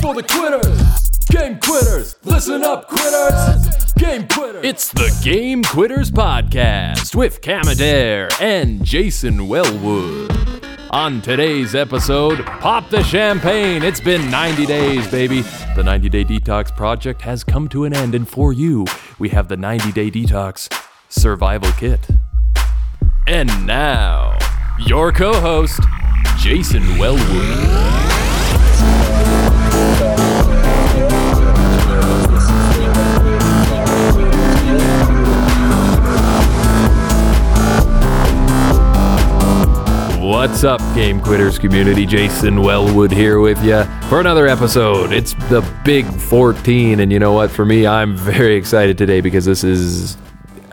for the quitters. Game quitters, listen up, quitters. Game quitters. It's the Game Quitters Podcast with Cam and Jason Wellwood. On today's episode, pop the champagne. It's been 90 days, baby. The 90 Day Detox Project has come to an end, and for you, we have the 90 Day Detox Survival Kit. And now, your co host, Jason Wellwood. What's up, Game Quitters community? Jason Wellwood here with you for another episode. It's the big 14, and you know what? For me, I'm very excited today because this is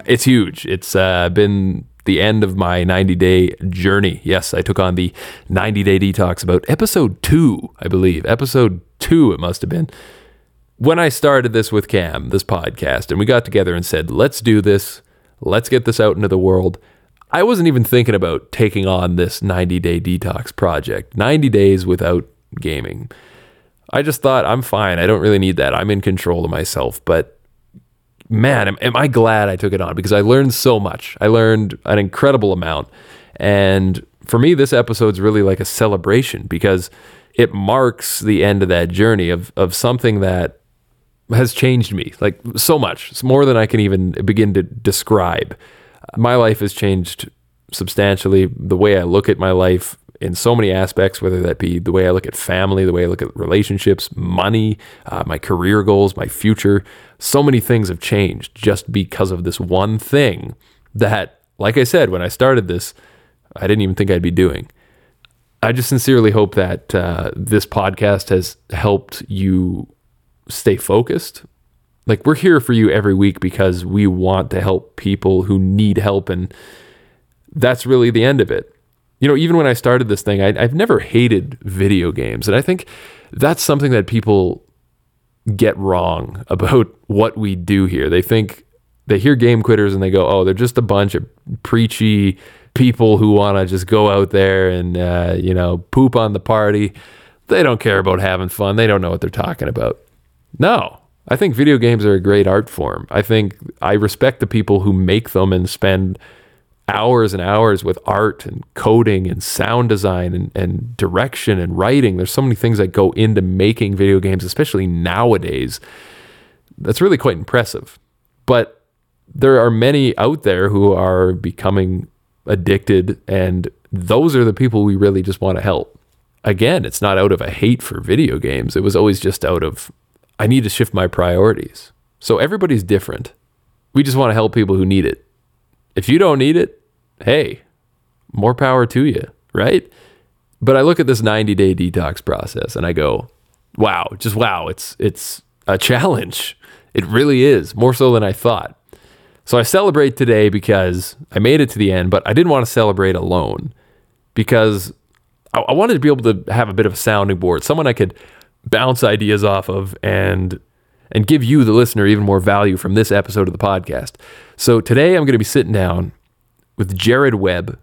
it's huge. It's uh, been the end of my 90 day journey. Yes, I took on the 90 day detox about episode two, I believe. Episode two, it must have been. When I started this with Cam, this podcast, and we got together and said, let's do this, let's get this out into the world. I wasn't even thinking about taking on this 90 day detox project, 90 days without gaming. I just thought, I'm fine. I don't really need that. I'm in control of myself. But man, am, am I glad I took it on because I learned so much. I learned an incredible amount. And for me, this episode's really like a celebration because it marks the end of that journey of, of something that has changed me like so much. It's more than I can even begin to describe my life has changed substantially. The way I look at my life in so many aspects, whether that be the way I look at family, the way I look at relationships, money, uh, my career goals, my future. So many things have changed just because of this one thing that, like I said, when I started this, I didn't even think I'd be doing. I just sincerely hope that uh, this podcast has helped you stay focused, like we're here for you every week because we want to help people who need help and that's really the end of it. You know even when i started this thing I, have never hated video games and i think that's something that people get wrong about what we do here. They think they hear game quitters and they go oh they're just a bunch of preachy people who want to just go out there and uh, you know poop on the party. They don't care about having fun. They don't know what they're talking about. No I think video games are a great art form. I think I respect the people who make them and spend hours and hours with art and coding and sound design and, and direction and writing. There's so many things that go into making video games, especially nowadays. That's really quite impressive. But there are many out there who are becoming addicted, and those are the people we really just want to help. Again, it's not out of a hate for video games. It was always just out of I need to shift my priorities. So everybody's different. We just want to help people who need it. If you don't need it, hey, more power to you, right? But I look at this 90 day detox process and I go, wow, just wow, it's it's a challenge. It really is, more so than I thought. So I celebrate today because I made it to the end, but I didn't want to celebrate alone because I, I wanted to be able to have a bit of a sounding board, someone I could bounce ideas off of and and give you the listener even more value from this episode of the podcast. So today I'm going to be sitting down with Jared Webb.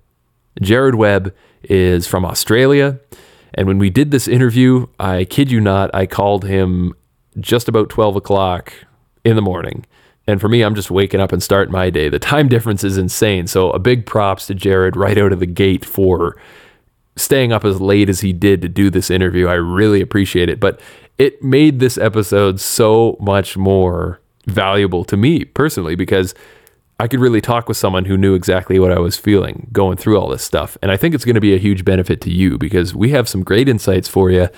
Jared Webb is from Australia. And when we did this interview, I kid you not, I called him just about 12 o'clock in the morning. And for me, I'm just waking up and starting my day. The time difference is insane. So a big props to Jared right out of the gate for staying up as late as he did to do this interview. I really appreciate it. But it made this episode so much more valuable to me personally because I could really talk with someone who knew exactly what I was feeling going through all this stuff. And I think it's going to be a huge benefit to you because we have some great insights for you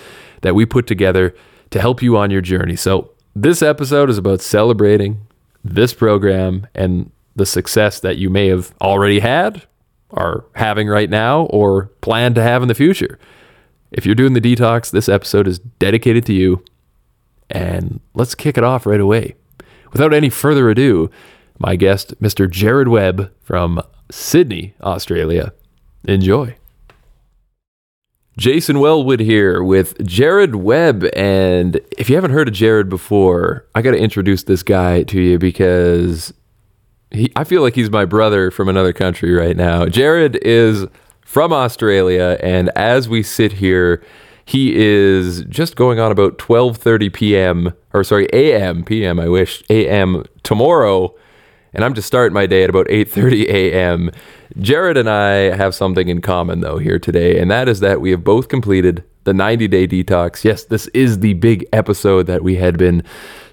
that we put together to help you on your journey. So, this episode is about celebrating this program and the success that you may have already had are having right now or plan to have in the future. If you're doing the detox, this episode is dedicated to you. And let's kick it off right away. Without any further ado, my guest, Mr. Jared Webb from Sydney, Australia. Enjoy. Jason Wellwood here with Jared Webb. And if you haven't heard of Jared before, I got to introduce this guy to you because he, I feel like he's my brother from another country right now. Jared is from Australia, and as we sit here, He is just going on about 12:30 p.m. or sorry, a.m. p.m. I wish a.m. tomorrow, and I'm just starting my day at about 8:30 a.m. Jared and I have something in common though here today, and that is that we have both completed the 90-day detox. Yes, this is the big episode that we had been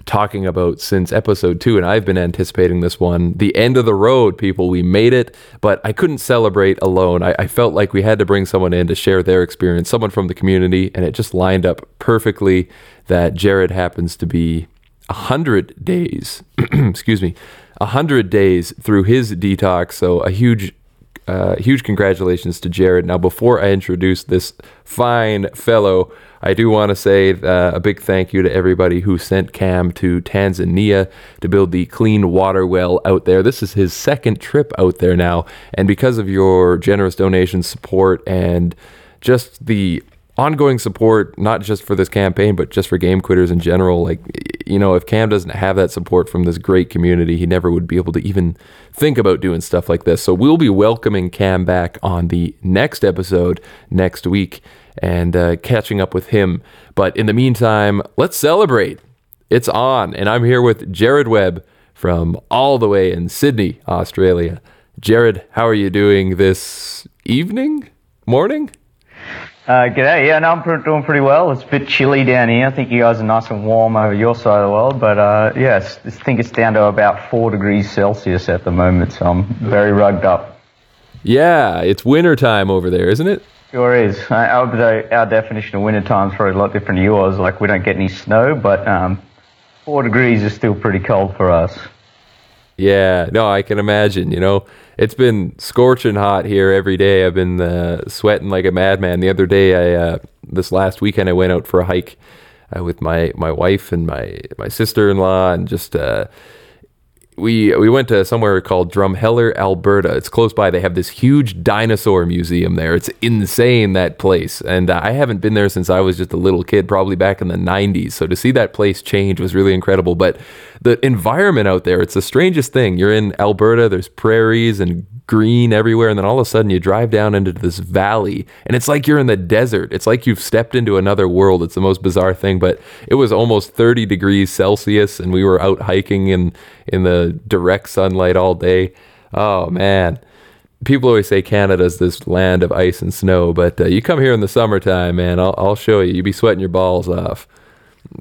talking about since episode two, and I've been anticipating this one. The end of the road, people. We made it, but I couldn't celebrate alone. I, I, felt like we had to bring someone in to share their experience, someone from the community, and it just lined up perfectly that Jared happens to be a hundred days, excuse me, a hundred days through his detox. So a huge uh, huge congratulations to Jared. Now, before I introduce this fine fellow, I do want to say uh, a big thank you to everybody who sent Cam to Tanzania to build the clean water well out there. This is his second trip out there now, and because of your generous donation support and just the ongoing support, not just for this campaign, but just for game quitters in general. Like, you know, if Cam doesn't have that support from this great community, he never would be able to even think about doing stuff like this. So we'll be welcoming Cam back on the next episode next week and uh, catching up with him. But in the meantime, let's celebrate. It's on. And I'm here with Jared Webb from all the way in Sydney, Australia. Jared, how are you doing this evening? Morning? Uh, g'day. Yeah, no, I'm doing pretty well. It's a bit chilly down here. I think you guys are nice and warm over your side of the world, but uh, yeah, I think it's down to about four degrees Celsius at the moment, so I'm very rugged up. Yeah, it's winter time over there, isn't it? Sure is. Uh, our, our definition of winter time is probably a lot different to yours. Like we don't get any snow, but um, four degrees is still pretty cold for us. Yeah, no, I can imagine. You know, it's been scorching hot here every day. I've been uh, sweating like a madman. The other day, I uh, this last weekend, I went out for a hike uh, with my my wife and my my sister in law, and just uh, we we went to somewhere called Drumheller, Alberta. It's close by. They have this huge dinosaur museum there. It's insane that place, and I haven't been there since I was just a little kid, probably back in the '90s. So to see that place change was really incredible. But the environment out there, it's the strangest thing. You're in Alberta. There's prairies and green everywhere, and then all of a sudden you drive down into this valley, and it's like you're in the desert. It's like you've stepped into another world. It's the most bizarre thing, but it was almost 30 degrees Celsius, and we were out hiking in in the direct sunlight all day. Oh man. People always say Canada's this land of ice and snow, but uh, you come here in the summertime, man. I'll, I'll show you. You'd be sweating your balls off.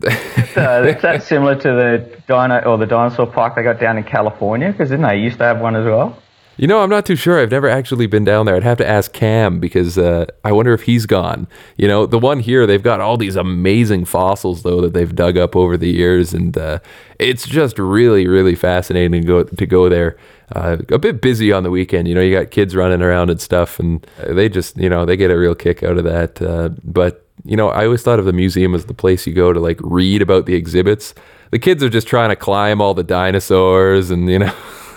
Uh, is that similar to the dino or the dinosaur park they got down in California? Because didn't they used to have one as well? You know, I'm not too sure. I've never actually been down there. I'd have to ask Cam because uh, I wonder if he's gone. You know, the one here, they've got all these amazing fossils though that they've dug up over the years, and uh, it's just really, really fascinating to go to go there. Uh, a bit busy on the weekend. You know, you got kids running around and stuff, and they just, you know, they get a real kick out of that. Uh, but you know, I always thought of the museum as the place you go to like read about the exhibits. The kids are just trying to climb all the dinosaurs, and you know.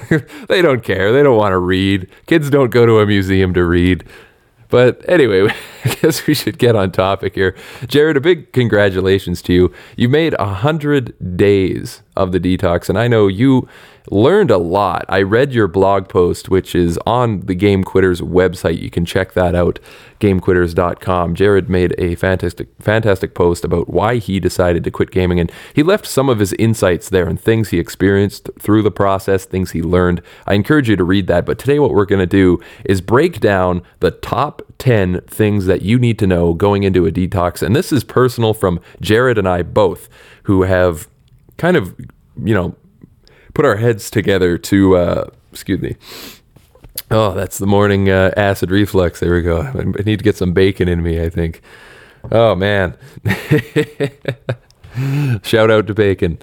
they don't care. They don't want to read. Kids don't go to a museum to read. But anyway, I guess we should get on topic here. Jared, a big congratulations to you. You made a hundred days of the detox, and I know you learned a lot. I read your blog post, which is on the Game Quitters website. You can check that out, gamequitters.com. Jared made a fantastic, fantastic post about why he decided to quit gaming, and he left some of his insights there and things he experienced through the process, things he learned. I encourage you to read that. But today, what we're going to do is break down the top 10 things that you need to know going into a detox. And this is personal from Jared and I both, who have kind of, you know, put our heads together to, uh, excuse me. Oh, that's the morning uh, acid reflux. There we go. I need to get some bacon in me, I think. Oh, man. Shout out to bacon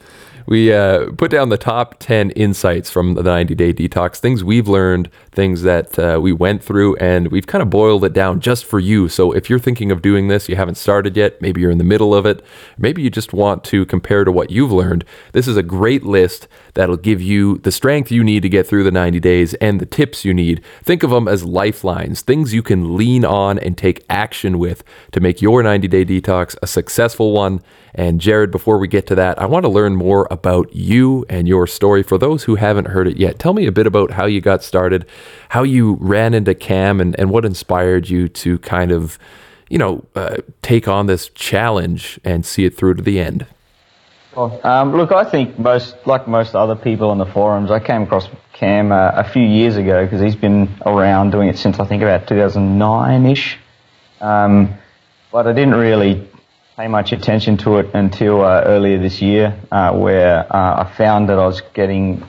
we uh, put down the top 10 insights from the 90 day detox, things we've learned, things that uh, we went through, and we've kind of boiled it down just for you. So if you're thinking of doing this, you haven't started yet, maybe you're in the middle of it, maybe you just want to compare to what you've learned, this is a great list that'll give you the strength you need to get through the 90 days and the tips you need. Think of them as lifelines, things you can lean on and take action with to make your 90 day detox a successful one and Jared, before we get to that, I want to learn more about you and your story. For those who haven't heard it yet, tell me a bit about how you got started, how you ran into Cam, and, and what inspired you to kind of you know, uh, take on this challenge and see it through to the end? Um, look, I think most, like most other people on the forums, I came across Cam uh, a few years ago because he's been around doing it since I think about 2009-ish. Um, but I didn't really pay much attention to it until uh, earlier this year, uh, where uh, I found that I was getting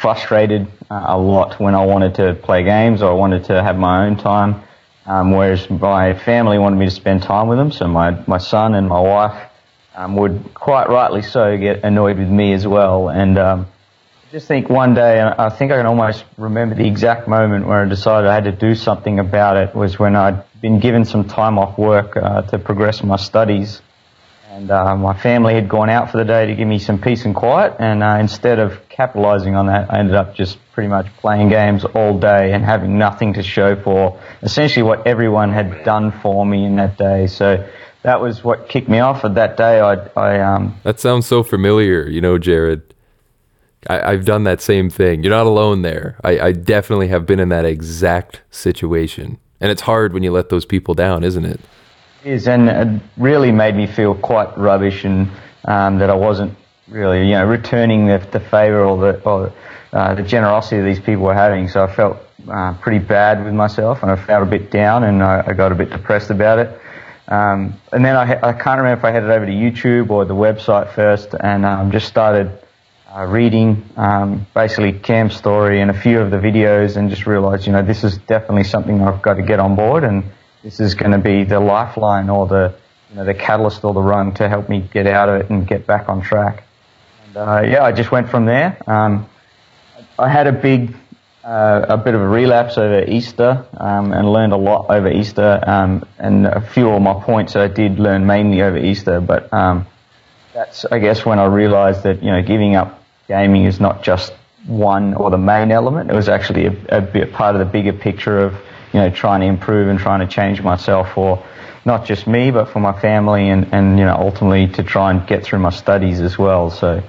frustrated uh, a lot when I wanted to play games or I wanted to have my own time, um, whereas my family wanted me to spend time with them. So my, my son and my wife um, would quite rightly so get annoyed with me as well. And um, just think one day, I think I can almost remember the exact moment where I decided I had to do something about it was when I'd been given some time off work uh, to progress my studies. And uh, my family had gone out for the day to give me some peace and quiet. And uh, instead of capitalizing on that, I ended up just pretty much playing games all day and having nothing to show for essentially what everyone had done for me in that day. So that was what kicked me off. At that day, I, I um. That sounds so familiar, you know, Jared. I, have done that same thing. You're not alone there. I, I definitely have been in that exact situation. And it's hard when you let those people down, isn't it? Is, and it really made me feel quite rubbish and um, that I wasn't really, you know, returning the, the favour or the or, uh, the generosity these people were having. So I felt uh, pretty bad with myself, and I felt a bit down, and I, I got a bit depressed about it. Um, and then I, I can't remember if I headed over to YouTube or the website first, and um, just started uh, reading um, basically Cam's story and a few of the videos and just realized, you know, this is definitely something I've got to get on board and this is going to be the lifeline or the, you know, the catalyst or the rung to help me get out of it and get back on track. And, uh, yeah, I just went from there. Um, I had a big, uh, a bit of a relapse over Easter um, and learned a lot over Easter um, and a few of my points I did learn mainly over Easter, but um, that's, I guess, when I realized that, you know, giving up gaming is not just one or the main element. It was actually a, a bit part of the bigger picture of you know trying to improve and trying to change myself for not just me but for my family and, and you know ultimately to try and get through my studies as well. So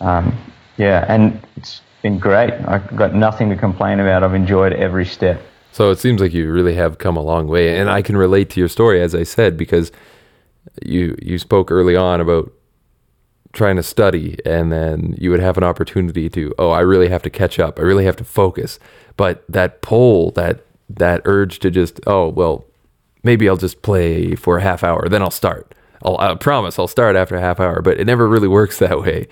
um, yeah, and it's been great. I've got nothing to complain about. I've enjoyed every step. So it seems like you really have come a long way, and I can relate to your story as I said because you you spoke early on about trying to study and then you would have an opportunity to oh i really have to catch up i really have to focus but that pull that that urge to just oh well maybe i'll just play for a half hour then i'll start I'll, i promise i'll start after a half hour but it never really works that way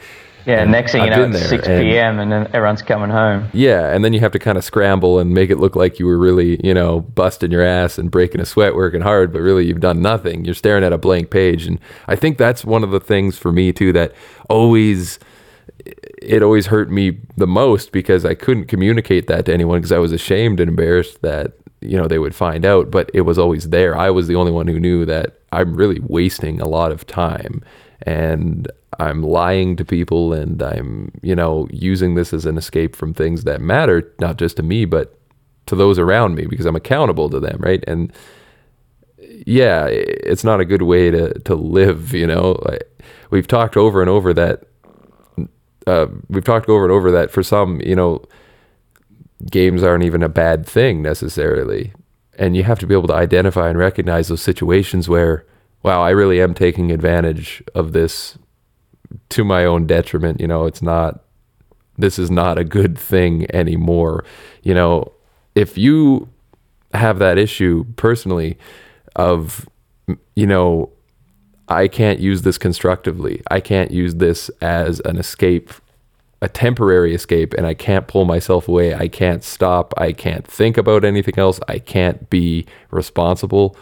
yeah, and next thing I've you know, it's 6 p.m. And, and then everyone's coming home. Yeah, and then you have to kind of scramble and make it look like you were really, you know, busting your ass and breaking a sweat working hard, but really you've done nothing. You're staring at a blank page. And I think that's one of the things for me, too, that always it always hurt me the most because I couldn't communicate that to anyone because I was ashamed and embarrassed that you know they would find out but it was always there I was the only one who knew that I'm really wasting a lot of time and I'm lying to people and I'm, you know, using this as an escape from things that matter, not just to me, but to those around me because I'm accountable to them, right? And yeah, it's not a good way to, to live, you know. We've talked over and over that, uh, we've talked over and over that for some, you know, games aren't even a bad thing necessarily. And you have to be able to identify and recognize those situations where, wow, I really am taking advantage of this to my own detriment. You know, it's not, this is not a good thing anymore. You know, if you have that issue personally of, you know, I can't use this constructively. I can't use this as an escape, a temporary escape, and I can't pull myself away. I can't stop. I can't think about anything else. I can't be responsible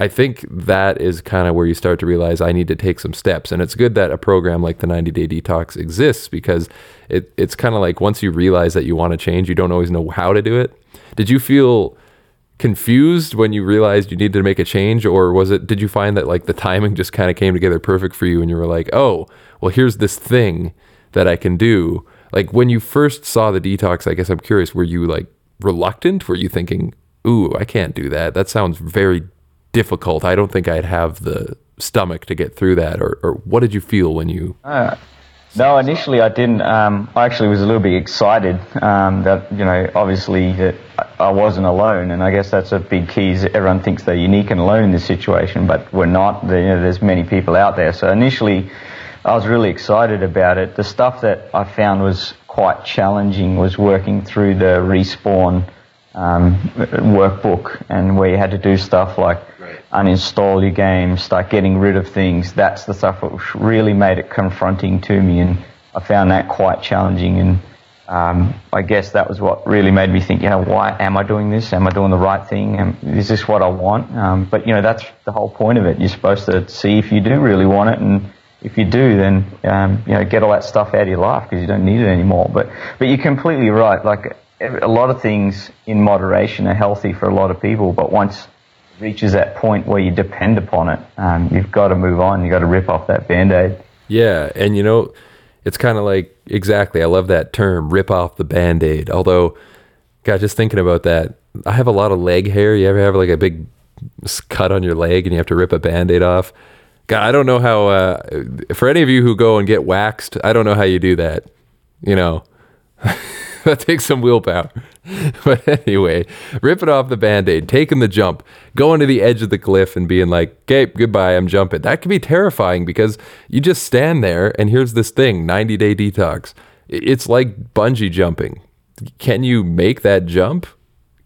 I think that is kind of where you start to realize I need to take some steps. And it's good that a program like the 90 Day Detox exists because it, it's kind of like once you realize that you want to change, you don't always know how to do it. Did you feel confused when you realized you needed to make a change or was it did you find that like the timing just kind of came together perfect for you and you were like, "Oh, well here's this thing that I can do." Like when you first saw the detox, I guess I'm curious, were you like reluctant? Were you thinking, "Ooh, I can't do that. That sounds very difficult. I don't think I'd have the stomach to get through that. Or, or what did you feel when you uh, No, initially I didn't. Um, I actually was a little bit excited um, that you know, obviously that I wasn't alone, and I guess that's a big key. Is everyone thinks they're unique and alone in this situation, but we're not. You know, there's many people out there. So initially, I was really excited about it. The stuff that I found was quite challenging was working through the respawn um, workbook, and where you had to do stuff like. Uninstall your game, start getting rid of things. That's the stuff that really made it confronting to me, and I found that quite challenging. And um, I guess that was what really made me think, you know, why am I doing this? Am I doing the right thing? Is this what I want? Um, but you know, that's the whole point of it. You're supposed to see if you do really want it, and if you do, then um, you know, get all that stuff out of your life because you don't need it anymore. But but you're completely right. Like a lot of things in moderation are healthy for a lot of people, but once reaches that point where you depend upon it, um, you've got to move on. You've got to rip off that band aid. Yeah, and you know, it's kind of like exactly. I love that term, rip off the band aid. Although, God, just thinking about that, I have a lot of leg hair. You ever have like a big cut on your leg and you have to rip a band aid off? God, I don't know how. Uh, for any of you who go and get waxed, I don't know how you do that. You know, that takes some willpower. But anyway, ripping off the band aid, taking the jump, going to the edge of the cliff and being like, okay, goodbye, I'm jumping. That can be terrifying because you just stand there and here's this thing 90 day detox. It's like bungee jumping. Can you make that jump?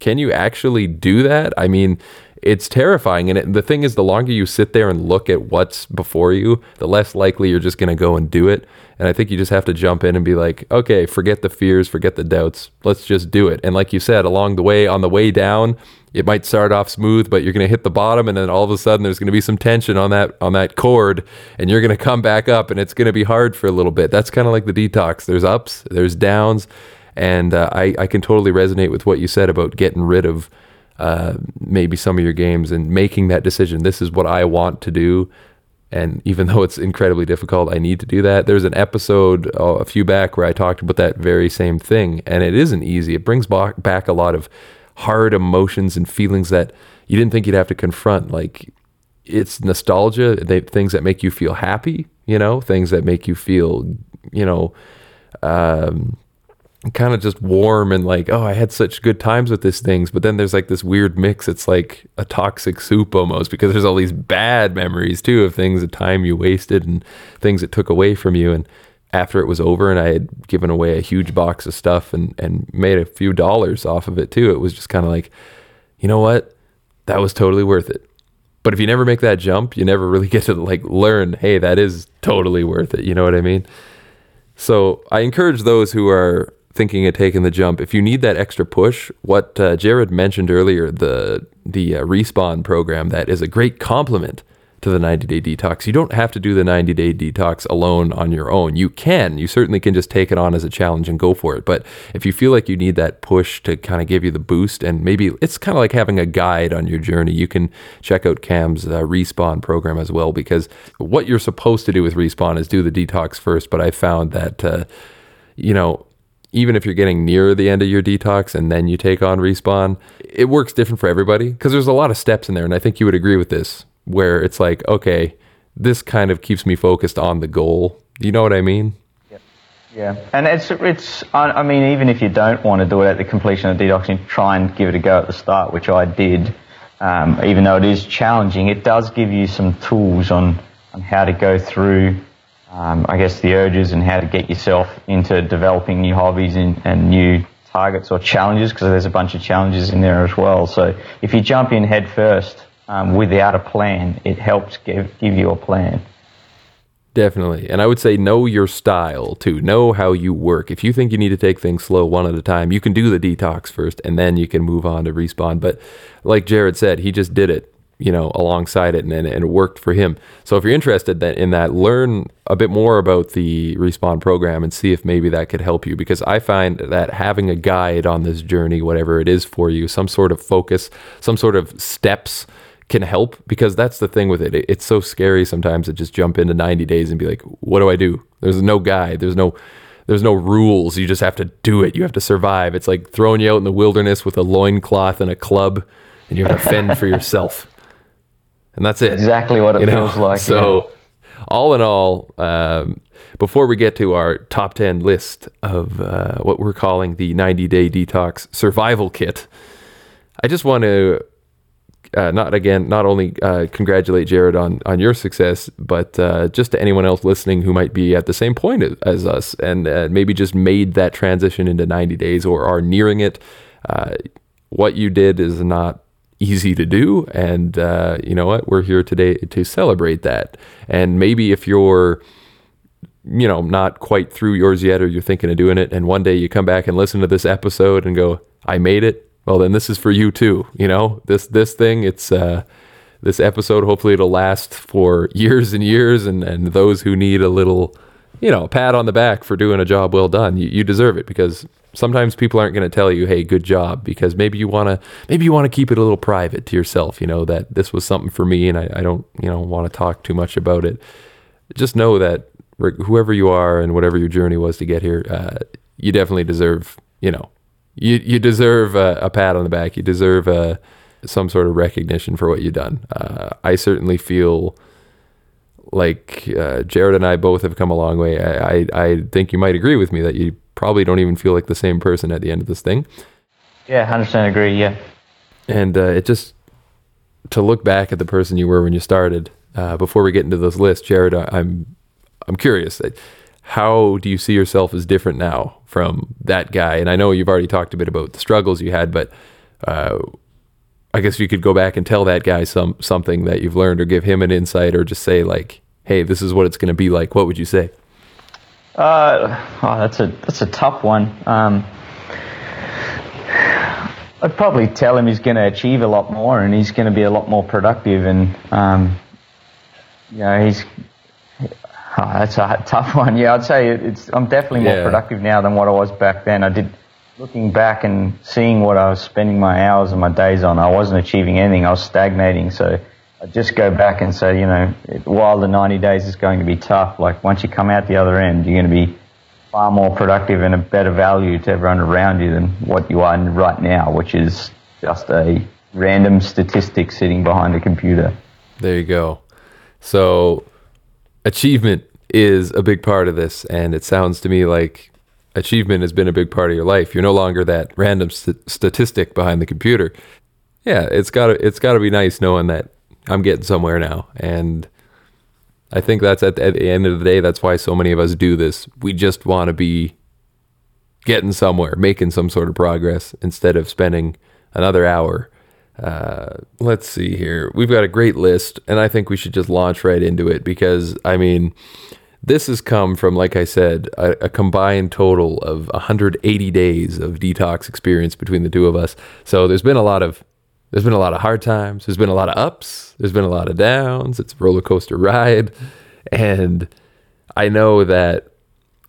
Can you actually do that? I mean, it's terrifying. And it, the thing is, the longer you sit there and look at what's before you, the less likely you're just going to go and do it. And I think you just have to jump in and be like, okay, forget the fears, forget the doubts. Let's just do it. And like you said, along the way, on the way down, it might start off smooth, but you're going to hit the bottom, and then all of a sudden, there's going to be some tension on that on that cord, and you're going to come back up, and it's going to be hard for a little bit. That's kind of like the detox. There's ups, there's downs, and uh, I I can totally resonate with what you said about getting rid of uh, maybe some of your games and making that decision. This is what I want to do. And even though it's incredibly difficult, I need to do that. There's an episode uh, a few back where I talked about that very same thing. And it isn't easy. It brings ba- back a lot of hard emotions and feelings that you didn't think you'd have to confront. Like it's nostalgia, they, things that make you feel happy, you know, things that make you feel, you know, um, kind of just warm and like, oh, I had such good times with these things. But then there's like this weird mix. It's like a toxic soup almost because there's all these bad memories too of things, the time you wasted and things it took away from you. And after it was over and I had given away a huge box of stuff and, and made a few dollars off of it too, it was just kind of like, you know what? That was totally worth it. But if you never make that jump, you never really get to like learn, hey, that is totally worth it. You know what I mean? So I encourage those who are thinking of taking the jump. If you need that extra push, what uh, Jared mentioned earlier, the the uh, respawn program, that is a great complement to the 90 day detox. You don't have to do the 90 day detox alone on your own. You can. You certainly can just take it on as a challenge and go for it. But if you feel like you need that push to kind of give you the boost, and maybe it's kind of like having a guide on your journey, you can check out Cam's uh, respawn program as well. Because what you're supposed to do with respawn is do the detox first. But I found that, uh, you know, even if you're getting near the end of your detox and then you take on respawn, it works different for everybody because there's a lot of steps in there. And I think you would agree with this, where it's like, okay, this kind of keeps me focused on the goal. You know what I mean? Yeah, yeah. and it's it's. I mean, even if you don't want to do it at the completion of detoxing, try and give it a go at the start, which I did. Um, even though it is challenging, it does give you some tools on on how to go through. Um, I guess the urges and how to get yourself into developing new hobbies and, and new targets or challenges because there's a bunch of challenges in there as well. So if you jump in head first um, without a plan, it helps give give you a plan. Definitely. And I would say know your style too. Know how you work. If you think you need to take things slow one at a time, you can do the detox first and then you can move on to respawn. But like Jared said, he just did it, you know, alongside it and, and it worked for him. So if you're interested in that, learn a bit more about the respawn program and see if maybe that could help you because I find that having a guide on this journey, whatever it is for you, some sort of focus, some sort of steps can help because that's the thing with it. It- It's so scary sometimes to just jump into 90 days and be like, what do I do? There's no guide. There's no there's no rules. You just have to do it. You have to survive. It's like throwing you out in the wilderness with a loincloth and a club and you have to fend for yourself. And that's it Exactly what it you know? feels like. So all in all, um, before we get to our top 10 list of uh, what we're calling the 90 day detox survival kit, I just want to uh, not again, not only uh, congratulate Jared on on your success, but uh, just to anyone else listening who might be at the same point as us and uh, maybe just made that transition into 90 days or are nearing it. Uh, what you did is not easy to do, and uh, you know what? We're here today to celebrate that. And maybe if you're you know, not quite through yours yet, or you're thinking of doing it, and one day you come back and listen to this episode and go, I made it well then this is for you too you know this this thing it's uh this episode hopefully it'll last for years and years and and those who need a little you know a pat on the back for doing a job well done you, you deserve it because sometimes people aren't going to tell you hey good job because maybe you want to maybe you want to keep it a little private to yourself you know that this was something for me and i, I don't you know want to talk too much about it just know that whoever you are and whatever your journey was to get here uh, you definitely deserve you know you you deserve a, a, pat on the back. You deserve a, uh, some sort of recognition for what you've done. Uh, I certainly feel like uh, Jared and I both have come a long way. I, I, I think you might agree with me that you probably don't even feel like the same person at the end of this thing. Yeah, hundred percent agree. Yeah, and uh, it just to look back at the person you were when you started. Uh, before we get into this list, Jared, I, I'm I'm curious how do you see yourself as different now from that guy? And I know you've already talked a bit about the struggles you had, but uh, I guess you could go back and tell that guy some something that you've learned, or give him an insight, or just say like, "Hey, this is what it's going to be like." What would you say? Uh, oh, that's a that's a tough one. Um, I'd probably tell him he's going to achieve a lot more, and he's going to be a lot more productive, and um, you know, he's Oh, that's a tough one. Yeah, I'd say it's. I'm definitely more yeah. productive now than what I was back then. I did, looking back and seeing what I was spending my hours and my days on, I wasn't achieving anything. I was stagnating. So I just go back and say, you know, while the 90 days is going to be tough, like once you come out the other end, you're going to be far more productive and a better value to everyone around you than what you are right now, which is just a random statistic sitting behind a computer. There you go. So achievement is a big part of this, and it sounds to me like achievement has been a big part of your life. You're no longer that random st- statistic behind the computer. Yeah, it's got to it's got to be nice knowing that I'm getting somewhere now, and I think that's at the, at the end of the day. That's why so many of us do this. We just want to be getting somewhere, making some sort of progress, instead of spending another hour uh, let's see here. We've got a great list, and I think we should just launch right into it because, I mean, this has come from, like I said, a, a, combined total of 180 days of detox experience between the two of us. So there's been a lot of there's been a lot of hard times. There's been a lot of ups. There's been a lot of downs. It's a roller coaster ride, and I know that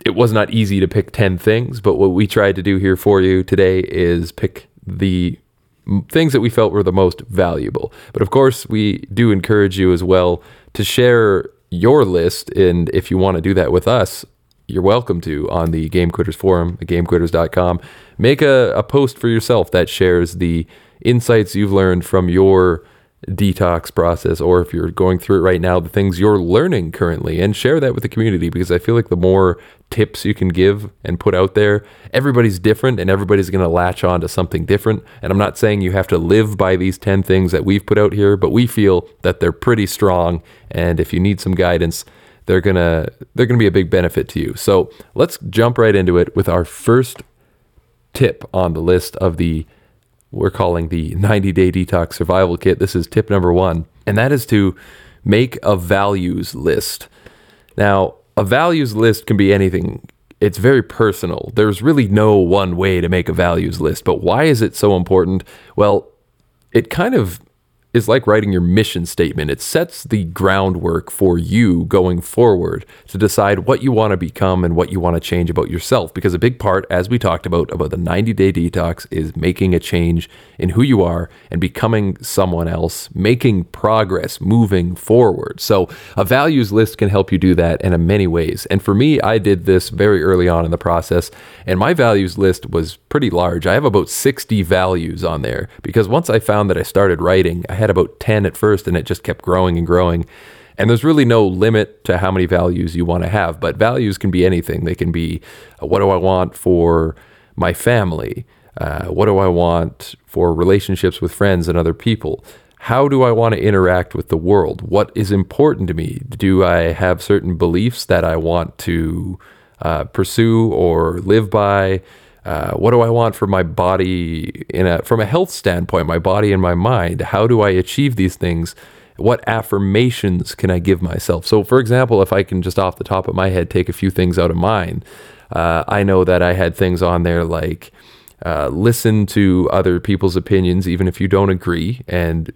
it was not easy to pick 10 things. But what we tried to do here for you today is pick the things that we felt were the most valuable. But of course, we do encourage you as well to share your list. And if you want to do that with us, you're welcome to on the Game Quitters forum, gamequitters.com. Make a, a post for yourself that shares the insights you've learned from your detox process or if you're going through it right now the things you're learning currently and share that with the community because i feel like the more tips you can give and put out there everybody's different and everybody's going to latch on to something different. And i'm not saying you have to live by these 10 things that we've put out here but we feel that they're pretty strong and if you need some guidance they're going to they're going to be a big benefit to you. So let's jump right into it with our first tip on the list of the we're calling the 90 day detox survival kit. This is tip number one, and that is to make a values list. Now, a values list can be anything. It's very personal. There's really no one way to make a values list, but why is it so important? Well, it kind of is like writing your mission statement. It sets the groundwork for you going forward to decide what you want to become and what you want to change about yourself. Because a big part, as we talked about, about the 90 day detox is making a change in who you are and becoming someone else, making progress, moving forward. So a values list can help you do that in many ways. And for me, I did this very early on in the process, and my values list was pretty large. I have about 60 values on there because once I found that I started writing, I had about 10 at first and it just kept growing and growing. And there's really no limit to how many values you want to have, but values can be anything. They can be uh, what do I want for my family? Uh, what do I want for relationships with friends and other people? How do I want to interact with the world? What is important to me? Do I have certain beliefs that I want to uh, pursue or live by? Uh, what do I want for my body in a from a health standpoint, my body and my mind? How do I achieve these things? What affirmations can I give myself? So, for example, if I can just off the top of my head take a few things out of mine, uh, I know that I had things on there like uh, listen to other people's opinions, even if you don't agree, and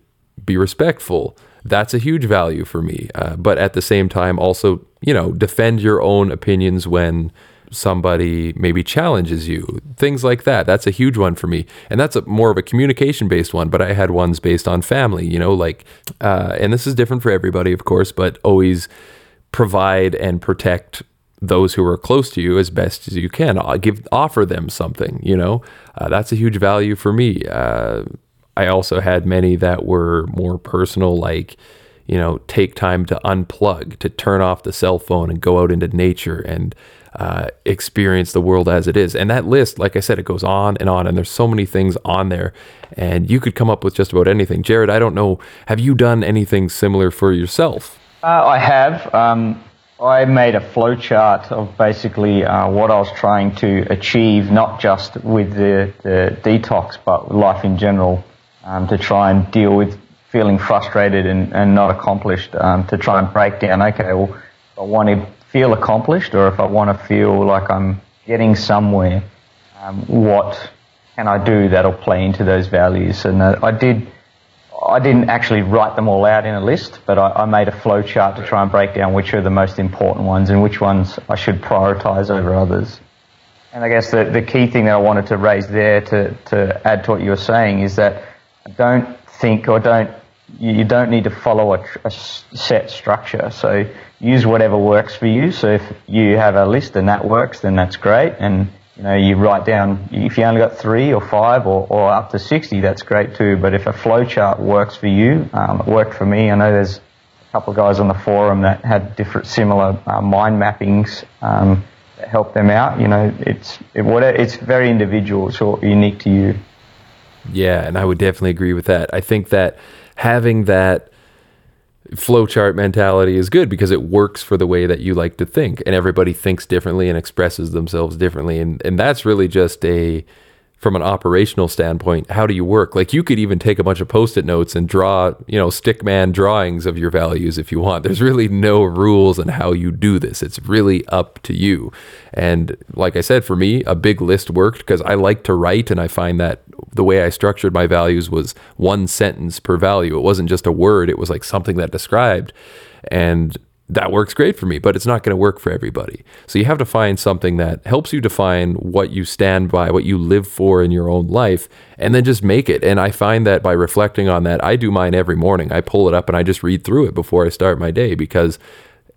be respectful. That's a huge value for me. Uh, but at the same time, also, you know, defend your own opinions when somebody maybe challenges you, things like that. That's a huge one for me. And that's a, more of a communication based one, but I had ones based on family, you know, like, uh, and this is different for everybody, of course, but always provide and protect those who are close to you as best as you can. I'll give offer them something, you know. Uh, that's a huge value for me. Uh, I also had many that were more personal, like you know, take time to unplug, to turn off the cell phone and go out into nature and uh, experience the world as it is. And that list, like I said, it goes on and on, and there's so many things on there, and you could come up with just about anything. Jared, I don't know, have you done anything similar for yourself? Uh, I have. Um, I made a flowchart of basically uh, what I was trying to achieve, not just with the, the detox, but life in general, um, to try and deal with feeling frustrated and, and not accomplished, um, to try and break down, okay, well, I want to feel accomplished or if I want to feel like I'm getting somewhere, um, what can I do that'll play into those values? And uh, I did I didn't actually write them all out in a list, but I, I made a flow chart to try and break down which are the most important ones and which ones I should prioritize over others. And I guess the, the key thing that I wanted to raise there to, to add to what you were saying is that don't think or don't you don't need to follow a, a, set structure. So use whatever works for you. So if you have a list and that works, then that's great. And you know, you write down, if you only got three or five or, or up to 60, that's great too. But if a flowchart works for you, um, it worked for me. I know there's a couple of guys on the forum that had different, similar uh, mind mappings um, that helped them out. You know, it's, it, what it's very individual, it's all unique to you. Yeah, and I would definitely agree with that. I think that having that flowchart mentality is good because it works for the way that you like to think and everybody thinks differently and expresses themselves differently and and that's really just a from an operational standpoint how do you work? Like you could even take a bunch of post-it notes and draw you know stickman drawings of your values if you want. There's really no rules on how you do this. It's really up to you. And like i said for me a big list worked because i like to write and i find that the way I structured my values was one sentence per value. It wasn't just a word, it was like something that described. And that works great for me, but it's not going to work for everybody. So you have to find something that helps you define what you stand by, what you live for in your own life, and then just make it. And I find that by reflecting on that, I do mine every morning. I pull it up and I just read through it before I start my day because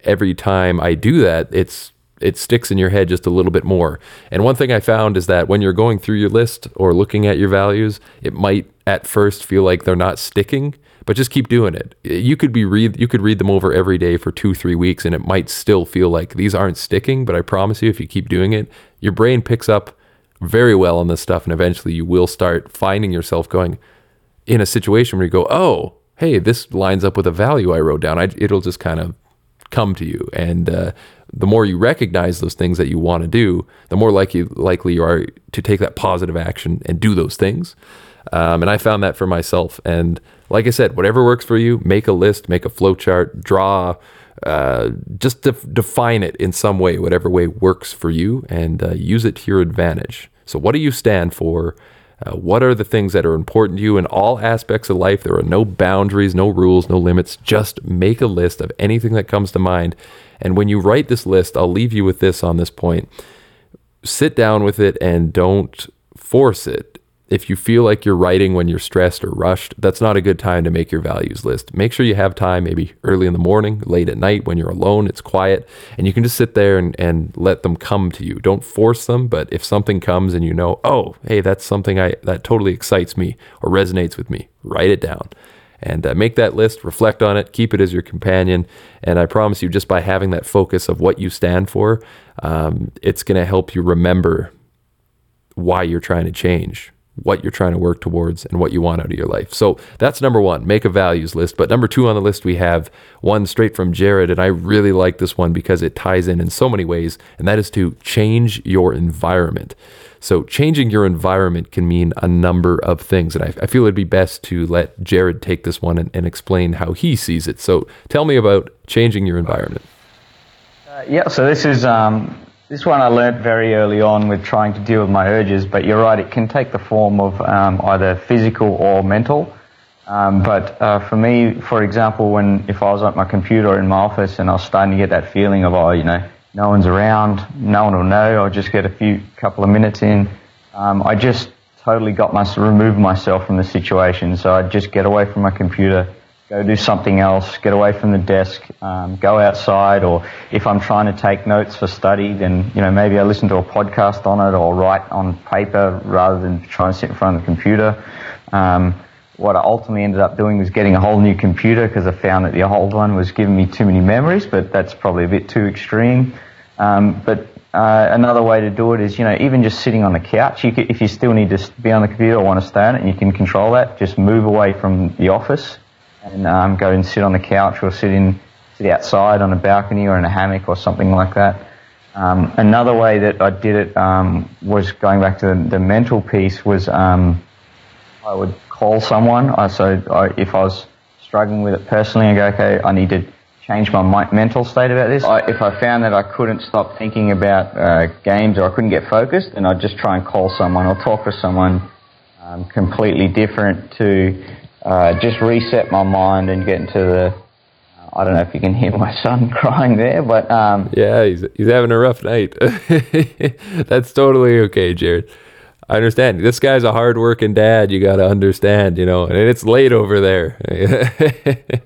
every time I do that, it's it sticks in your head just a little bit more. And one thing I found is that when you're going through your list or looking at your values, it might at first feel like they're not sticking, but just keep doing it. You could be read you could read them over every day for 2-3 weeks and it might still feel like these aren't sticking, but I promise you if you keep doing it, your brain picks up very well on this stuff and eventually you will start finding yourself going in a situation where you go, "Oh, hey, this lines up with a value I wrote down." I, it'll just kind of come to you and uh, the more you recognize those things that you want to do, the more likely likely you are to take that positive action and do those things. Um, and I found that for myself. And like I said, whatever works for you, make a list, make a flowchart, draw, uh, just def- define it in some way, whatever way works for you, and uh, use it to your advantage. So, what do you stand for? Uh, what are the things that are important to you in all aspects of life? There are no boundaries, no rules, no limits. Just make a list of anything that comes to mind and when you write this list, I'll leave you with this on this point. Sit down with it and don't force it. If you feel like you're writing when you're stressed or rushed, that's not a good time to make your values list. Make sure you have time, maybe early in the morning, late at night when you're alone, it's quiet, and you can just sit there and, and let them come to you. Don't force them, but if something comes and you know, oh, hey, that's something I that totally excites me or resonates with me, write it down And uh, make that list, reflect on it, keep it as your companion. And I promise you, just by having that focus of what you stand for, um, it's going to help you remember why you're trying to change what you're trying to work towards and what you want out of your life. So that's number one, make a values list. But number two on the list, we have one straight from Jared. And I really like this one because it ties in in so many ways, and that is to change your environment. So changing your environment can mean a number of things. And I, I feel it'd be best to let Jared take this one and, and, explain how he sees it. So tell me about changing your environment. Uh, yeah, so this is um, this one I learnt very early on with trying to deal with my urges, but you're right, it can take the form of um, either physical or mental. Um, but uh, for me, for example, when if I was at my computer in my office and I was starting to get that feeling of, oh, you know, no one's around, no one will know, I'll just get a few couple of minutes in, um, I just totally got my remove myself from the situation. So I'd just get away from my computer, go do something else, get away from the desk, um, go outside, or if I'm trying to take notes for study, then you know maybe I listen to a podcast on it or write on paper rather than trying to sit in front of the computer. Um, what I ultimately ended up doing was getting a whole new computer because I found that the old one was giving me too many memories, but that's probably a bit too extreme. Um, but uh, another way to do it is, you know, even just sitting on the couch, you could, if you still need to be on the computer or want to stay on it, and you can control that, just move away from the office and um, go and sit on the couch or sit in sit outside on a balcony or in a hammock or something like that. Um, another way that I did it um, was going back to the, the mental piece was um, I would call someone. I, so I, if I was struggling with it personally, I go, okay, I need to change my mental state about this. I, if I found that I couldn't stop thinking about uh, games or I couldn't get focused, then I'd just try and call someone or talk to someone um, completely different to uh, just reset my mind and get into the. I don't know if you can hear my son crying there, but um, yeah, he's he's having a rough night. That's totally okay, Jared. I understand. This guy's a hard-working dad. You got to understand, you know, and it's late over there.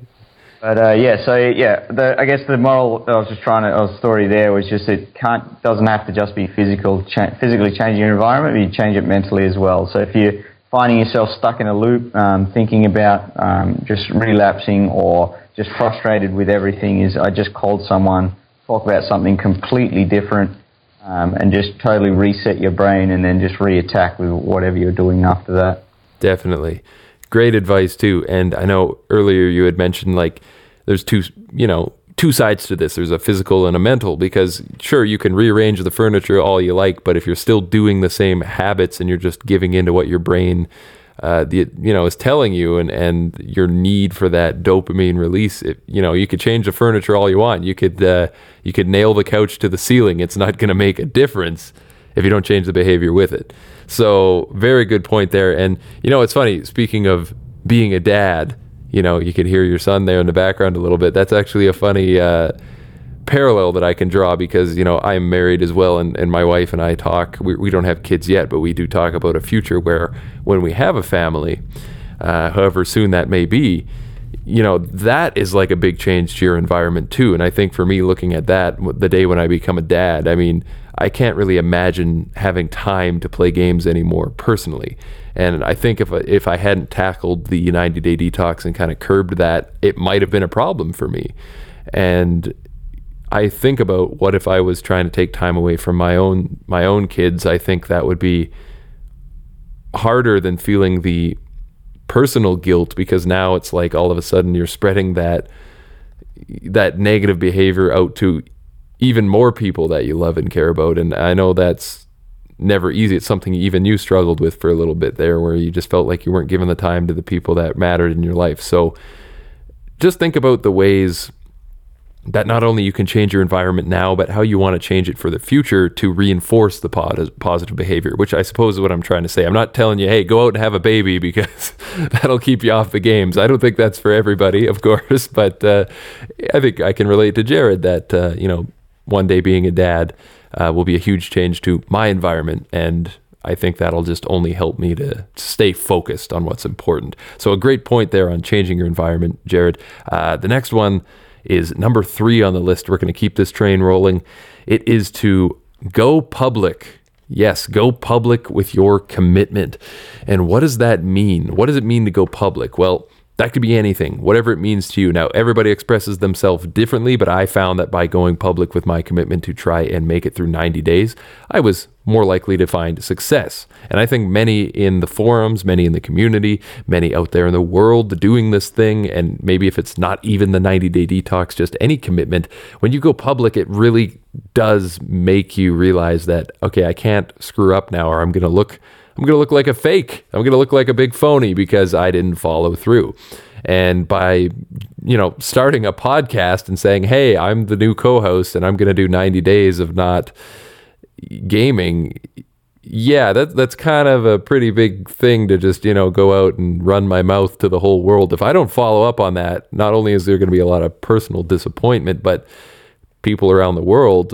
but uh, yeah, so yeah, the, I guess the moral I was just trying to, or story there was just it can't doesn't have to just be physical, cha- physically change your environment, you change it mentally as well. So if you finding yourself stuck in a loop, um, thinking about um, just relapsing or just frustrated with everything, is I just called someone, talk about something completely different, um, and just totally reset your brain and then just reattack with whatever you're doing after that. Definitely. Great advice, too. And I know earlier you had mentioned like there's two, you know, two sides to this. There's a physical and a mental because sure you can rearrange the furniture all you like, but if you're still doing the same habits and you're just giving into what your brain uh, the, you know is telling you and and your need for that dopamine release it, you know you could change the furniture all you want. You could uh, you could nail the couch to the ceiling. It's not going to make a difference if you don't change the behavior with it. So very good point there. And you know it's funny speaking of being a dad you know, you can hear your son there in the background a little bit. That's actually a funny uh, parallel that I can draw because, you know, I'm married as well, and, and my wife and I talk. We, we don't have kids yet, but we do talk about a future where when we have a family, uh, however soon that may be, you know, that is like a big change to your environment too. And I think for me, looking at that, the day when I become a dad, I mean, I can't really imagine having time to play games anymore personally. And I think if I, if I hadn't tackled the 90 day detox and kind of curbed that, it might have been a problem for me. And I think about what if I was trying to take time away from my own my own kids. I think that would be harder than feeling the personal guilt because now it's like all of a sudden you're spreading that that negative behavior out to even more people that you love and care about. And I know that's never easy. It's something even you struggled with for a little bit there, where you just felt like you weren't giving the time to the people that mattered in your life. So just think about the ways that not only you can change your environment now, but how you want to change it for the future to reinforce the positive behavior, which I suppose is what I'm trying to say. I'm not telling you, hey, go out and have a baby because that'll keep you off the games. I don't think that's for everybody, of course, but uh, I think I can relate to Jared that, uh, you know, one day being a dad uh, will be a huge change to my environment. And I think that'll just only help me to stay focused on what's important. So, a great point there on changing your environment, Jared. Uh, the next one is number three on the list. We're going to keep this train rolling. It is to go public. Yes, go public with your commitment. And what does that mean? What does it mean to go public? Well, That could be anything, whatever it means to you. Now, everybody expresses themselves differently, but I found that by going public with my commitment to try and make it through 90 days, I was more likely to find success. And I think many in the forums, many in the community, many out there in the world doing this thing, and maybe if it's not even the 90 day detox, just any commitment, when you go public, it really does make you realize that, okay, I can't screw up now, or I'm going to look I'm going to look like a fake. I'm going to look like a big phony because I didn't follow through. And by, you know, starting a podcast and saying, hey, I'm the new co host and I'm going to do 90 days of not gaming, yeah, that, that's kind of a pretty big thing to just, you know, go out and run my mouth to the whole world. If I don't follow up on that, not only is there going to be a lot of personal disappointment, but people around the world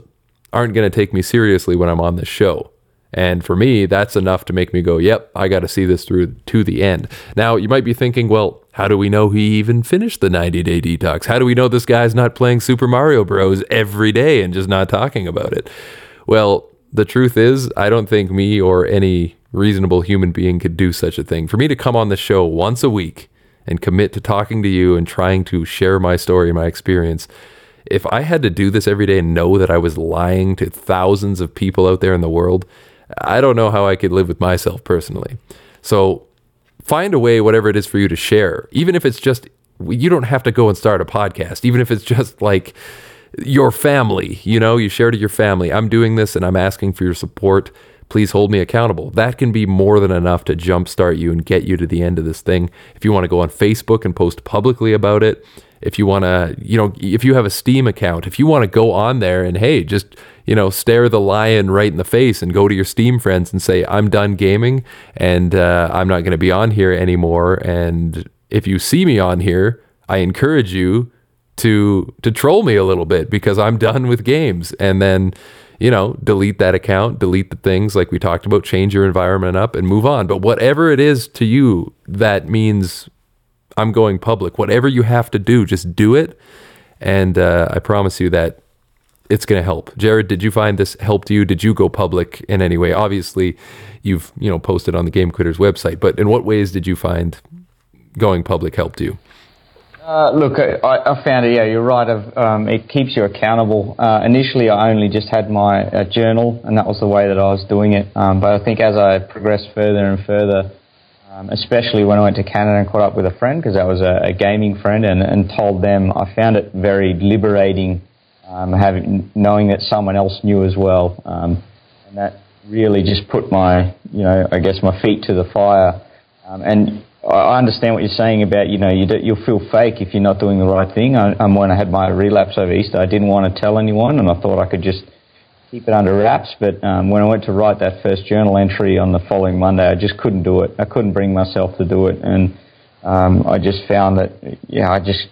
aren't going to take me seriously when I'm on this show. And for me, that's enough to make me go, yep, I got to see this through to the end. Now, you might be thinking, well, how do we know he even finished the 90 day detox? How do we know this guy's not playing Super Mario Bros. every day and just not talking about it? Well, the truth is, I don't think me or any reasonable human being could do such a thing. For me to come on the show once a week and commit to talking to you and trying to share my story, and my experience, if I had to do this every day and know that I was lying to thousands of people out there in the world, I don't know how I could live with myself personally. So find a way, whatever it is for you to share, even if it's just, you don't have to go and start a podcast, even if it's just like your family, you know, you share to your family. I'm doing this and I'm asking for your support. Please hold me accountable. That can be more than enough to jumpstart you and get you to the end of this thing. If you want to go on Facebook and post publicly about it, if you want to, you know, if you have a Steam account, if you want to go on there and hey, just you know, stare the lion right in the face and go to your Steam friends and say, I'm done gaming and uh, I'm not going to be on here anymore. And if you see me on here, I encourage you to to troll me a little bit because I'm done with games. And then, you know, delete that account, delete the things like we talked about, change your environment up and move on. But whatever it is to you that means I'm going public, whatever you have to do, just do it. And uh, I promise you that it's going to help. Jared, did you find this helped you? Did you go public in any way? Obviously, you've you know posted on the Game Quitters website, but in what ways did you find going public helped you? Uh, look, I, I, found it. Yeah, you're right. Um, it keeps you accountable. Uh, initially, I only just had my uh, journal, and that was the way that I was doing it. Um, but I think as I progressed further and further, um, especially when I went to Canada and caught up with a friend, because I was a, a gaming friend, and, and told them, I found it very liberating um, having knowing that someone else knew as well, um, and that really just put my you know I guess my feet to the fire. Um, and I understand what you're saying about you know you do, you'll feel fake if you're not doing the right thing. I, when I had my relapse over Easter, I didn't want to tell anyone, and I thought I could just keep it under wraps. But um, when I went to write that first journal entry on the following Monday, I just couldn't do it. I couldn't bring myself to do it, and um, I just found that yeah, I just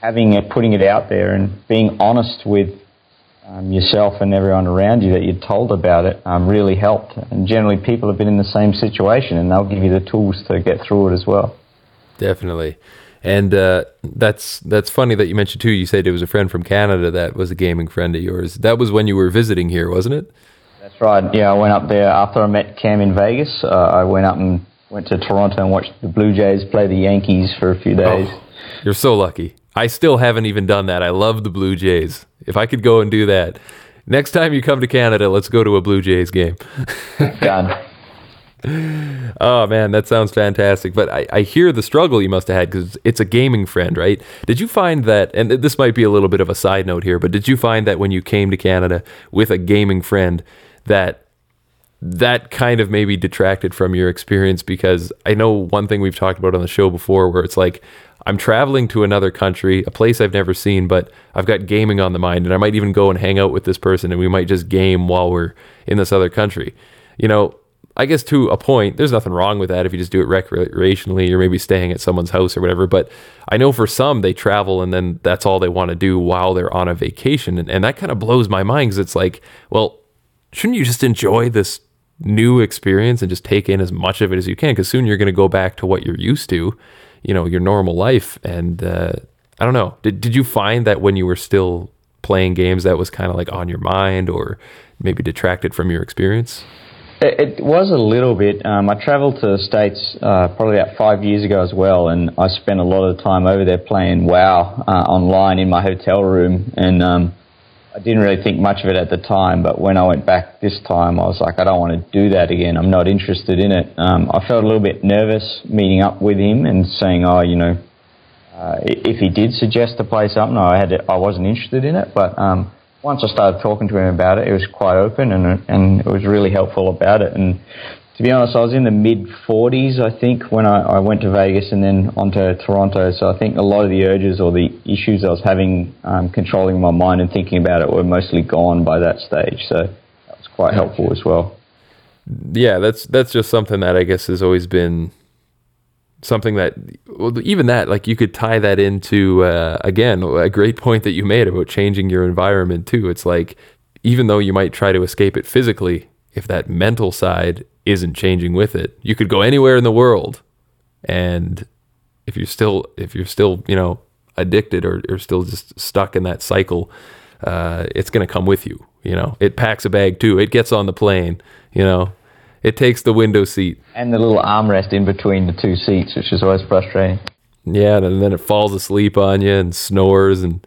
having it, putting it out there and being honest with um, yourself and everyone around you that you're told about it um, really helped. And generally, people have been in the same situation, and they'll give you the tools to get through it as well. Definitely. And uh, that's that's funny that you mentioned too. You said it was a friend from Canada that was a gaming friend of yours. That was when you were visiting here, wasn't it? That's right. Yeah, I went up there after I met Cam in Vegas. Uh, I went up and went to Toronto and watched the Blue Jays play the Yankees for a few days. Oh, you're so lucky. I still haven't even done that. I love the Blue Jays. If I could go and do that, next time you come to Canada, let's go to a Blue Jays game. Done. oh man, that sounds fantastic. But I, I hear the struggle you must have had because it's a gaming friend, right? Did you find that, and this might be a little bit of a side note here, but did you find that when you came to Canada with a gaming friend, that that kind of maybe detracted from your experience? Because I know one thing we've talked about on the show before where it's like, I'm traveling to another country, a place I've never seen, but I've got gaming on the mind, and I might even go and hang out with this person, and we might just game while we're in this other country. You know, I guess to a point, there's nothing wrong with that if you just do it recreationally or maybe staying at someone's house or whatever. But I know for some, they travel and then that's all they want to do while they're on a vacation. And, and that kind of blows my mind because it's like, well, shouldn't you just enjoy this new experience and just take in as much of it as you can? Because soon you're going to go back to what you're used to you know your normal life and uh, i don't know did, did you find that when you were still playing games that was kind of like on your mind or maybe detracted from your experience It, was a little bit. Um, I travelled to the States uh, probably about five years ago as well, and I spent a lot of time over there playing WoW uh, online in my hotel room. And um, I didn't really think much of it at the time, but when I went back this time, I was like, I don't want to do that again. I'm not interested in it. Um, I felt a little bit nervous meeting up with him and saying, oh, you know, uh, if he did suggest to play something, I had I wasn't interested in it, but um, once I started talking to him about it, it was quite open and and it was really helpful about it. And to be honest, I was in the mid 40s, I think, when I, I went to Vegas and then onto Toronto. So I think a lot of the urges or the issues I was having um, controlling my mind and thinking about it were mostly gone by that stage. So that was quite helpful as well. Yeah, that's that's just something that I guess has always been something that well, even that like you could tie that into uh, again a great point that you made about changing your environment too it's like even though you might try to escape it physically if that mental side isn't changing with it you could go anywhere in the world and if you're still if you're still you know addicted or, or still just stuck in that cycle uh, it's going to come with you you know it packs a bag too it gets on the plane you know it takes the window seat. And the little armrest in between the two seats, which is always frustrating. Yeah, and then it falls asleep on you and snores and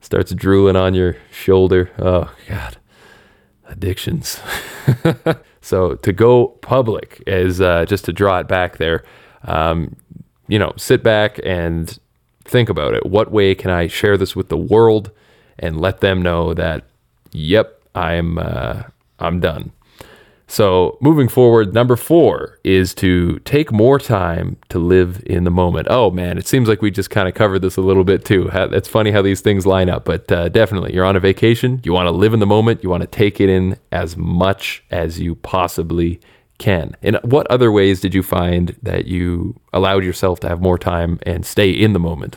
starts drooling on your shoulder. Oh, God. Addictions. so to go public is uh, just to draw it back there. Um, you know, sit back and think about it. What way can I share this with the world and let them know that, yep, I'm uh, I'm done. So, moving forward, number four is to take more time to live in the moment. Oh man, it seems like we just kind of covered this a little bit too. It's funny how these things line up, but uh, definitely, you're on a vacation, you want to live in the moment, you want to take it in as much as you possibly can. In what other ways did you find that you allowed yourself to have more time and stay in the moment?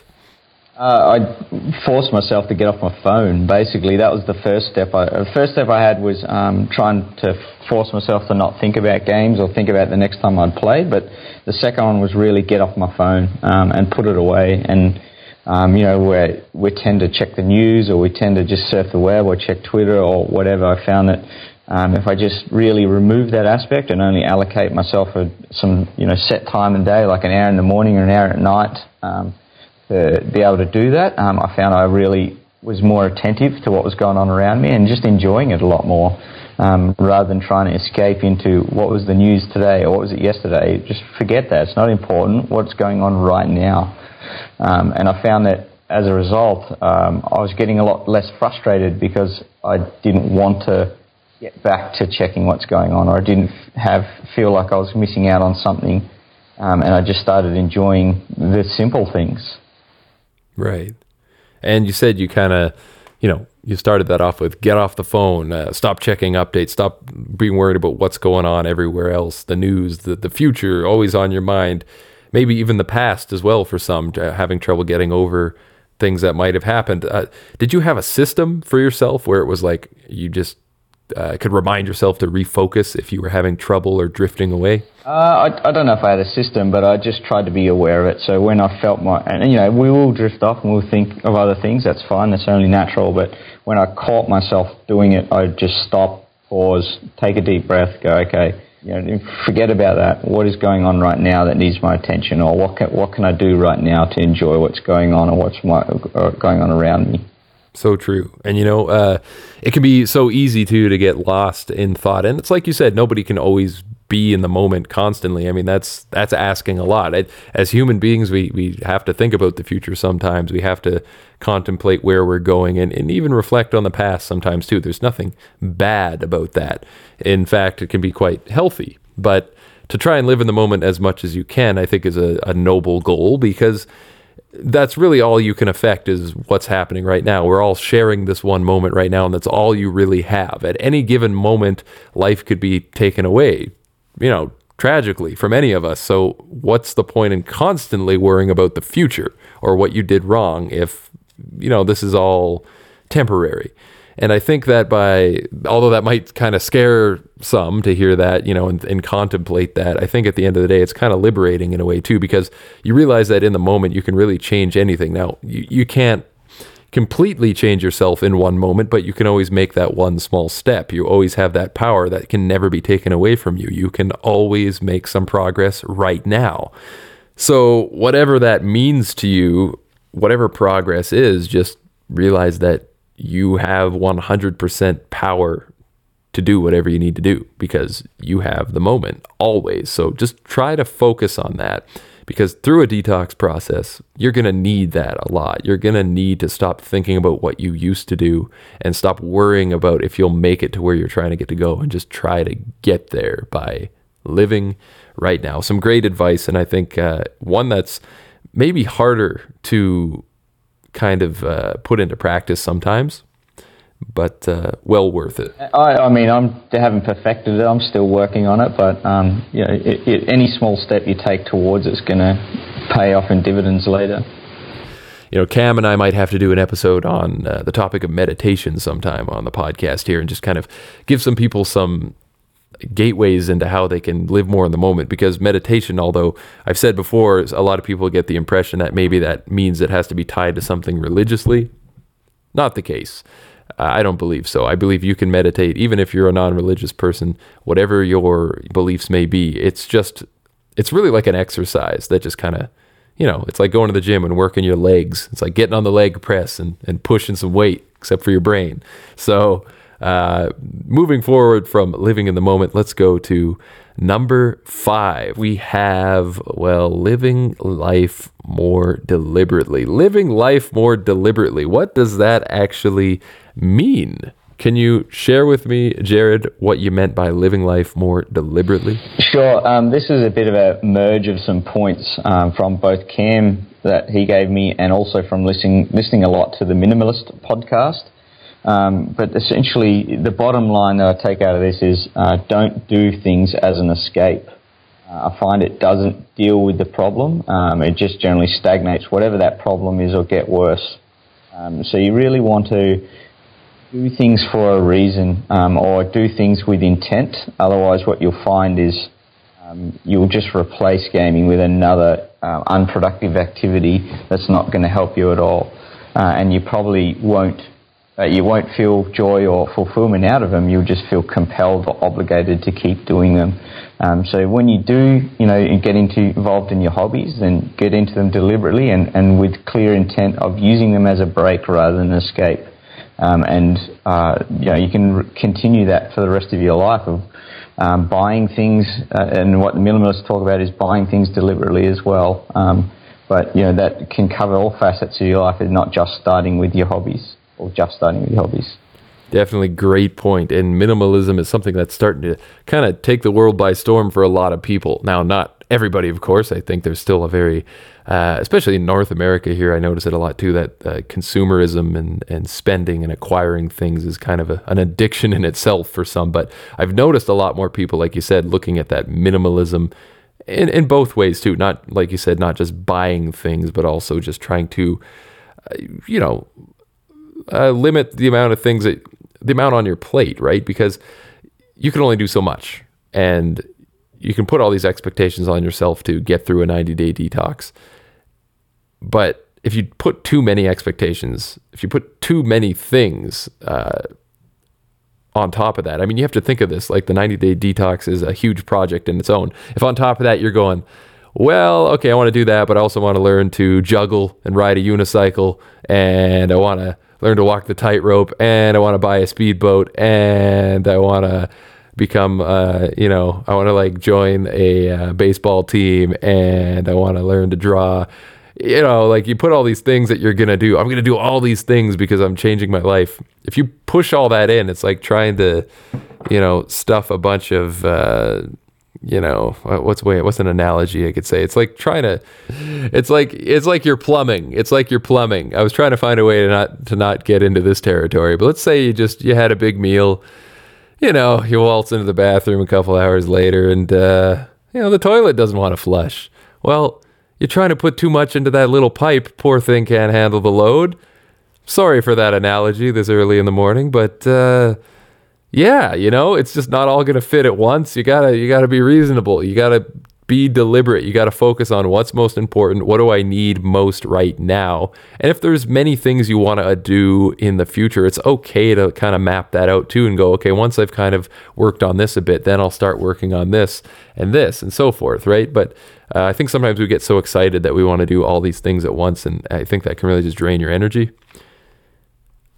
Uh, I forced myself to get off my phone. Basically, that was the first step. I, the first step I had was um, trying to force myself to not think about games or think about the next time I'd played. But the second one was really get off my phone um, and put it away. And um, you know, we we tend to check the news or we tend to just surf the web or check Twitter or whatever. I found that um, if I just really remove that aspect and only allocate myself a, some you know set time and day, like an hour in the morning or an hour at night. Um, to be able to do that. Um, I found I really was more attentive to what was going on around me and just enjoying it a lot more um, rather than trying to escape into what was the news today or what was it yesterday. Just forget that. It's not important. What's going on right now? Um, and I found that as a result, um, I was getting a lot less frustrated because I didn't want to get back to checking what's going on or I didn't have feel like I was missing out on something. Um, and I just started enjoying the simple things. Right. And you said you kind of, you know, you started that off with get off the phone, uh, stop checking updates, stop being worried about what's going on everywhere else, the news, the, the future, always on your mind, maybe even the past as well for some, having trouble getting over things that might have happened. Uh, did you have a system for yourself where it was like you just uh, could remind yourself to refocus if you were having trouble or drifting away? Uh, I, I, don't know if I had a system, but I just tried to be aware of it. So when I felt my, and you know, we will drift off and we'll think of other things. That's fine. That's only natural. But when I caught myself doing it, I'd just stop, pause, take a deep breath, go, okay, you know, forget about that. What is going on right now that needs my attention, or what can, what can I do right now to enjoy what's going on or what's my, uh, going on around me? So true. And you know, uh, it can be so easy too to get lost in thought. And it's like you said, nobody can always be in the moment constantly. I mean, that's that's asking a lot. As human beings, we we have to think about the future sometimes. We have to contemplate where we're going and, and even reflect on the past sometimes too. There's nothing bad about that. In fact, it can be quite healthy. But to try and live in the moment as much as you can, I think is a, a noble goal because that's really all you can affect is what's happening right now. We're all sharing this one moment right now, and that's all you really have. At any given moment, life could be taken away, you know, tragically from any of us. So, what's the point in constantly worrying about the future or what you did wrong if, you know, this is all temporary? And I think that by, although that might kind of scare some to hear that, you know, and, and, contemplate that, I think at the end of the day, it's kind of liberating in a way too, because you realize that in the moment you can really change anything. Now, you, you can't, completely change yourself in one moment, but you can always make that one small step. You always have that power that can never be taken away from you. You can always make some progress right now. So, whatever that means to you, whatever progress is, just realize that you have 100% power to do whatever you need to do because you have the moment always. So, just try to focus on that because through a detox process, you're going to need that a lot. You're going to need to stop thinking about what you used to do and stop worrying about if you'll make it to where you're trying to get to go and just try to get there by living right now. Some great advice, and I think uh, one that's maybe harder to kind of uh, put into practice sometimes but uh, well worth it. I, I, mean, I'm haven't perfected it. I'm still working on it, but um, you know, it, it, any small step you take towards it's going to pay off in dividends later. You know, Cam and I might have to do an episode on uh, the topic of meditation sometime on the podcast here, and just kind of give some people some gateways into how they can live more in the moment because meditation although i've said before a lot of people get the impression that maybe that means it has to be tied to something religiously not the case uh, I don't believe so. I believe you can meditate even if you're a non-religious person, whatever your beliefs may be. It's just it's really like an exercise that just kind of you know, it's like going to the gym and working your legs. It's like getting on the leg press and, and pushing some weight, except for your brain. So, uh, moving forward from living in the moment, let's go to number five. We have, well, living life more deliberately. Living life more deliberately. What does that actually mean? Can you share with me, Jared, what you meant by living life more deliberately? Sure. Um, this is a bit of a merge of some points um, from both Cam that he gave me and also from listening listening a lot to the Minimalist podcast. Um, but essentially, the bottom line that I take out of this is uh, don't do things as an escape. Uh, I find it doesn't deal with the problem. Um, it just generally stagnates whatever that problem is or get worse. Um, so you really want to do things for a reason um, or do things with intent. Otherwise, what you'll find is um, you'll just replace gaming with another uh, unproductive activity that's not going to help you at all. Uh, and you probably won't. Uh, you won't feel joy or fulfillment out of them. You'll just feel compelled or obligated to keep doing them. Um, so when you do, you know, get into involved in your hobbies, then get into them deliberately and, and with clear intent of using them as a break rather than an escape. Um, and uh, you know you can continue that for the rest of your life of um, buying things. Uh, and what the minimalists talk about is buying things deliberately as well. Um, but you know that can cover all facets of your life, and not just starting with your hobbies or just starting with hobbies. Definitely great point. And minimalism is something that's starting to kind of take the world by storm for a lot of people. Now, not everybody, of course. I think there's still a very uh, especially in North America here, I notice it a lot too. That uh, consumerism and, and spending and acquiring things is kind of a, an addiction in itself for some. But I've noticed a lot more people, like you said, looking at that minimalism in, in both ways too. Not like you said, not just buying things, but also just trying to, uh, you know, uh, limit the amount of things that the amount on your plate, right? Because you can only do so much, and you can put all these expectations on yourself to get through a 90 day detox but if you put too many expectations, if you put too many things uh, on top of that, I mean, you have to think of this like the 90 day detox is a huge project in its own. If on top of that you're going, well, okay, I want to do that, but I also want to learn to juggle and ride a unicycle, and I want to learn to walk the tightrope, and I want to buy a speedboat, and I want to become, uh, you know, I want to like join a uh, baseball team, and I want to learn to draw you know, like you put all these things that you're going to do. I'm going to do all these things because I'm changing my life. If you push all that in, it's like trying to, you know, stuff a bunch of, uh, you know, what's way, what's an analogy I could say? It's like trying to, it's like, it's like you're plumbing. It's like you're plumbing. I was trying to find a way to not, to not get into this territory, but let's say you just, you had a big meal, you know, you waltz into the bathroom a couple hours later and, uh, you know, the toilet doesn't want to flush. Well, you're trying to put too much into that little pipe. Poor thing can't handle the load. Sorry for that analogy this early in the morning, but uh, yeah, you know, it's just not all going to fit at once. You gotta you gotta be reasonable. You gotta be deliberate. You got to focus on what's most important. What do I need most right now? And if there's many things you want to do in the future, it's okay to kind of map that out too and go, okay, once I've kind of worked on this a bit, then I'll start working on this and this and so forth, right? But uh, I think sometimes we get so excited that we want to do all these things at once, and I think that can really just drain your energy.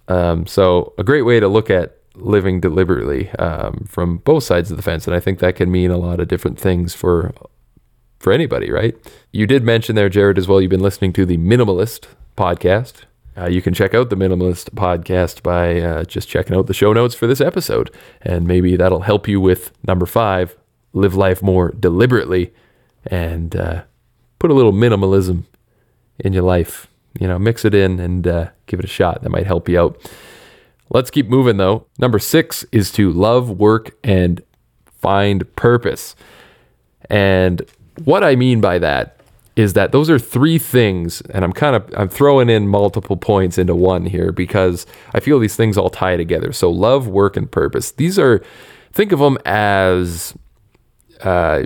Um, so, a great way to look at living deliberately um, from both sides of the fence, and I think that can mean a lot of different things for for anybody, right? You did mention there, Jared, as well. You've been listening to the Minimalist podcast. Uh, you can check out the Minimalist podcast by uh, just checking out the show notes for this episode, and maybe that'll help you with number five: live life more deliberately, and uh, put a little minimalism in your life. You know, mix it in and uh, give it a shot. That might help you out. Let's keep moving though. Number six is to love, work, and find purpose. And what I mean by that is that those are three things and I'm kind of I'm throwing in multiple points into one here because I feel these things all tie together. So love, work and purpose. These are think of them as uh,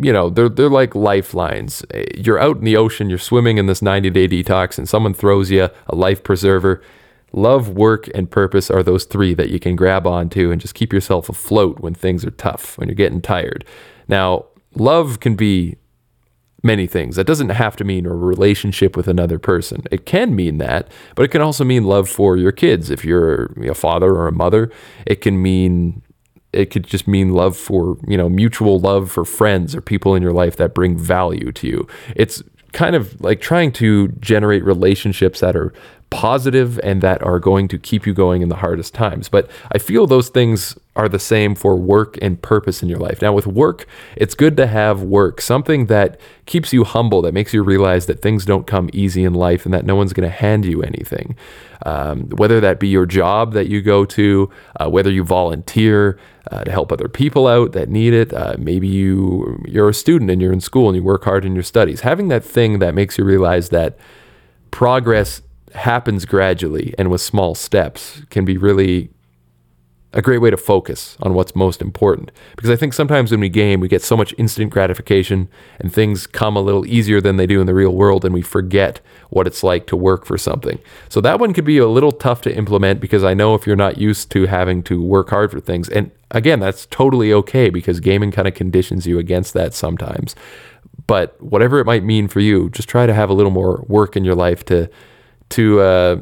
you know, they're they're like lifelines. You're out in the ocean, you're swimming in this 90-day detox and someone throws you a life preserver. Love, work, and purpose are those three that you can grab onto and just keep yourself afloat when things are tough, when you're getting tired. Now, love can be many things. That doesn't have to mean a relationship with another person. It can mean that, but it can also mean love for your kids. If you're a father or a mother, it can mean it could just mean love for, you know, mutual love for friends or people in your life that bring value to you. It's kind of like trying to generate relationships that are positive and that are going to keep you going in the hardest times. But I feel those things are the same for work and purpose in your life. Now, with work, it's good to have work, something that keeps you humble, that makes you realize that things don't come easy in life and that no one's going to hand you anything. Um, whether that be your job that you go to, uh, whether you volunteer uh, to help other people out that need it, uh, maybe you you're a student and you're in school and you work hard in your studies. Having that thing that makes you realize that progress happens gradually and with small steps can be really a great way to focus on what's most important. Because I think sometimes when we game, we get so much instant gratification and things come a little easier than they do in the real world, and we forget what it's like to work for something. So that one could be a little tough to implement because I know if you're not used to having to work hard for things, and again, that's totally okay because gaming kind of conditions you against that sometimes. But whatever it might mean for you, just try to have a little more work in your life to to uh,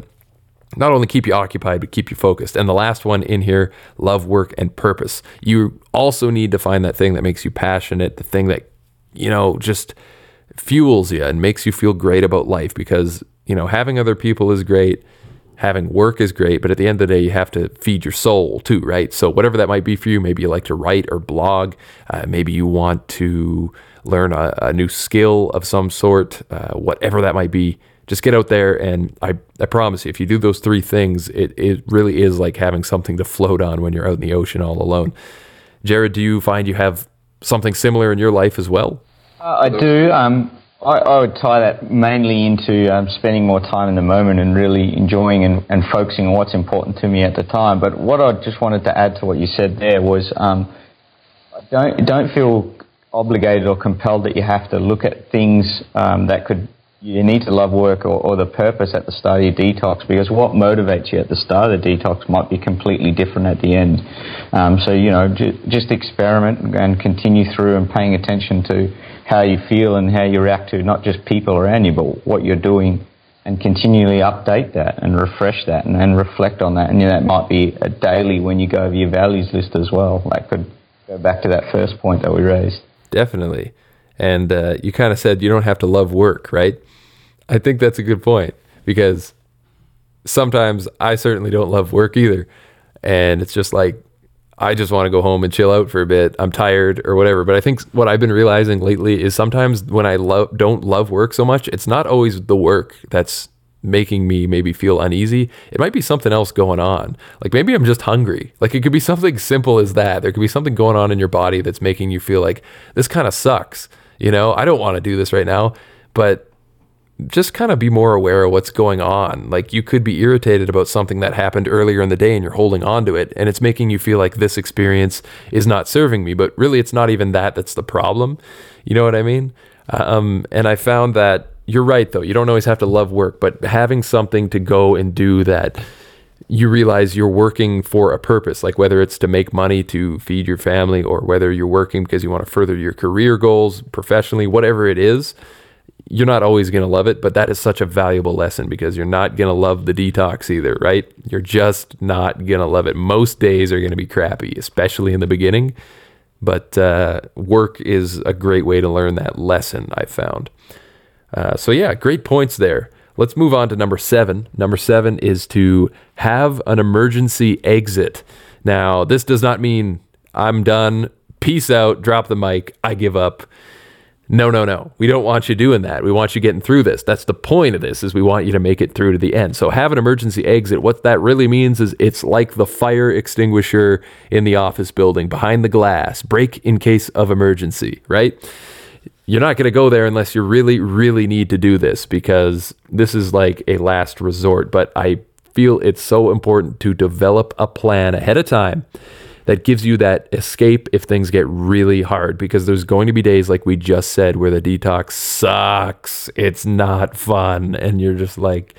not only keep you occupied, but keep you focused. And the last one in here love, work, and purpose. You also need to find that thing that makes you passionate, the thing that, you know, just fuels you and makes you feel great about life because, you know, having other people is great. Having work is great, but at the end of the day, you have to feed your soul too, right? So, whatever that might be for you, maybe you like to write or blog, uh, maybe you want to learn a, a new skill of some sort, uh, whatever that might be just get out there and I, I promise you if you do those three things it, it really is like having something to float on when you're out in the ocean all alone. Jared do you find you have something similar in your life as well? Uh, i do. Um, I, I, would tie that mainly into um, spending more time in the moment and really enjoying and, and, focusing on what's important to me at the time. But what i just wanted to add to what you said there was um, don't, don't feel obligated or compelled that you have to look at things um, that could you need to love work or, or, the purpose at the start of your detox because what motivates you at the start of the detox might be completely different at the end. Um, so, you know, just experiment and continue through and paying attention to how you feel and how you react to not just people around you, but what you're doing and continually update that and refresh that and, and reflect on that. And you know, that might be a daily when you go over your values list as well. That could go back to that first point that we raised. Definitely. And uh, you kind of said you don't have to love work, right? I think that's a good point because sometimes I certainly don't love work either. And it's just like, I just want to go home and chill out for a bit. I'm tired or whatever. But I think what I've been realizing lately is sometimes when I love don't love work so much, it's not always the work that's making me maybe feel uneasy. It might be something else going on. Like maybe I'm just hungry. Like it could be something simple as that. There could be something going on in your body that's making you feel like this kind of sucks. You know, I don't want to do this right now, but just kind of be more aware of what's going on. Like you could be irritated about something that happened earlier in the day and you're holding on to it and it's making you feel like this experience is not serving me, but really it's not even that that's the problem. You know what I mean? Um, and I found that you're right though. You don't always have to love work, but having something to go and do that you realize you're working for a purpose, like whether it's to make money to feed your family or whether you're working because you want to further your career goals professionally, whatever it is, you're not always going to love it, but that is such a valuable lesson because you're not going to love the detox either, right? You're just not going to love it. Most days are going to be crappy, especially in the beginning. But uh, work is a great way to learn that lesson, I found. Uh, so, yeah, great points there. Let's move on to number seven. Number seven is to have an emergency exit. Now, this does not mean I'm done, peace out, drop the mic, I give up. No, no, no. We don't want you doing that. We want you getting through this. That's the point of this is we want you to make it through to the end. So have an emergency exit. What that really means is it's like the fire extinguisher in the office building behind the glass. Break in case of emergency, right? You're not going to go there unless you really really need to do this because this is like a last resort, but I feel it's so important to develop a plan ahead of time that gives you that escape if things get really hard because there's going to be days like we just said where the detox sucks. It's not fun. And you're just like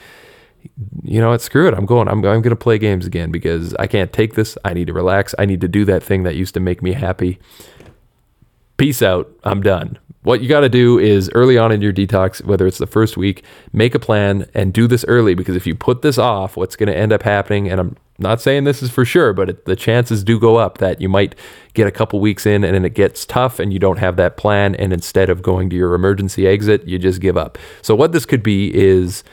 you know what? Screw it. I'm going. I'm, I'm going to play games again because i can't take this. I need to relax. I need to do that thing that used to make me happy peace out i'm done what you got to do is early on in your detox, whether it's the first week, make a plan and do this early because if you put this off, what's going to end up happening, and I'm not saying this is for sure, but it, the chances do go up that you might get a couple weeks in and then it gets tough and you don't have that plan. And instead of going to your emergency exit, you just give up. So, what this could be is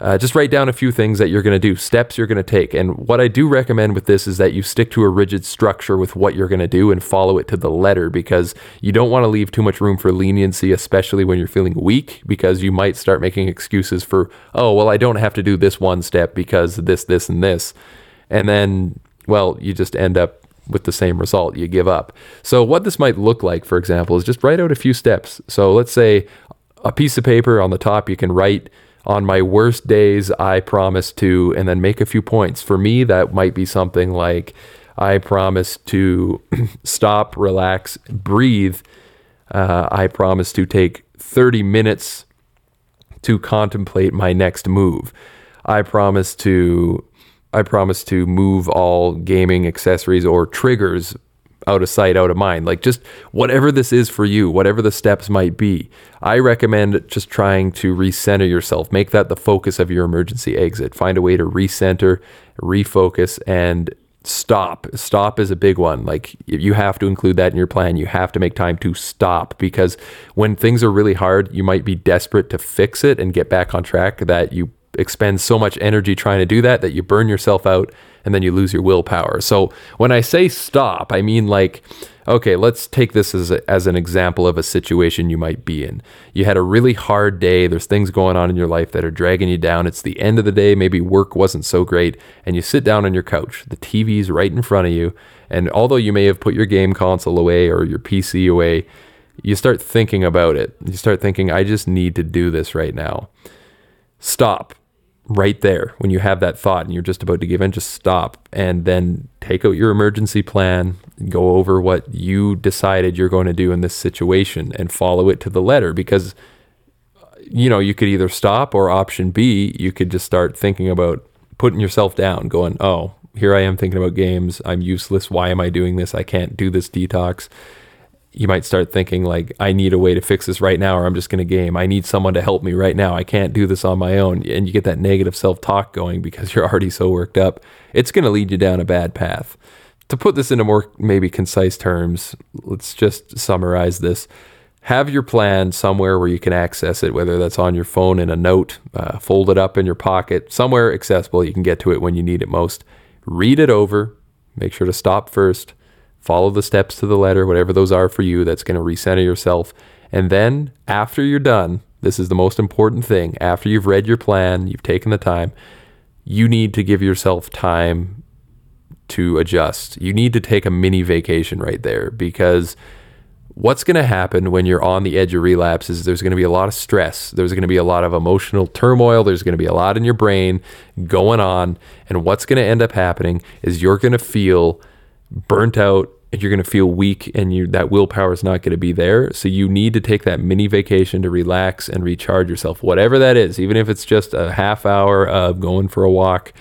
uh, just write down a few things that you're going to do, steps you're going to take. And what I do recommend with this is that you stick to a rigid structure with what you're going to do and follow it to the letter because you don't want to leave too much room for leniency, especially when you're feeling weak, because you might start making excuses for, oh, well, I don't have to do this one step because this, this, and this. And then, well, you just end up with the same result. You give up. So, what this might look like, for example, is just write out a few steps. So, let's say a piece of paper on the top, you can write on my worst days, I promise to, and then make a few points. For me, that might be something like I promise to stop, relax, breathe. Uh, I promise to take 30 minutes to contemplate my next move. I promise to I promise to move all gaming accessories or triggers out of sight, out of mind. Like just whatever this is for you, whatever the steps might be, I recommend just trying to recenter yourself. Make that the focus of your emergency exit. Find a way to recenter, refocus, and stop. Stop is a big one. Like you have to include that in your plan. You have to make time to stop because when things are really hard, you might be desperate to fix it and get back on track that you expend so much energy trying to do that that you burn yourself out and then you lose your willpower. So when I say stop, I mean like, okay, let's take this as, a, as an example of a situation you might be in. You had a really hard day, there's things going on in your life that are dragging you down. It's the end of the day, maybe work wasn't so great, and you sit down on your couch. The TV's right in front of you, and although you may have put your game console away or your PC away, you start thinking about it. You start thinking, I just need to do this right now. Stop right there when you have that thought and you're just about to give in, just stop and then take out your emergency plan, go over what you decided you're going to do in this situation and follow it to the letter because you know, you could either stop or option B, you could just start thinking about putting yourself down, going, "Oh, here I am thinking about games. I'm useless. Why am I doing this? I can't do this detox." You might start thinking like i need a way to fix this right now or i'm just going to game. I need someone to help me right now. I can't do this on my own. And you get that negative self-talk going because you're already so worked up. It's going to lead you down a bad path. To put this into more maybe concise terms let's just summarize this. Have your plan somewhere where you can access it whether that's on your phone in a note uh, fold it up in your pocket somewhere accessible. You can get to it when you need it most. Read it over. Make sure to stop first follow the steps to the letter, whatever those are for you, that's going to recenter yourself. And then after you're done, this is the most important thing. After you've read your plan, you've taken the time, you need to give yourself time to adjust. You need to take a mini vacation right there because what's going to happen when you're on the edge of relapse is there's going to be a lot of stress. There's going to be a lot of emotional turmoil. There's going to be a lot in your brain going on. And what's going to end up happening is you're going to feel burnt out and you're going to feel weak and you that willpower is not going to be there. So you need to take that mini vacation to relax and recharge yourself, whatever that is, even if it's just a half hour of going for a walk,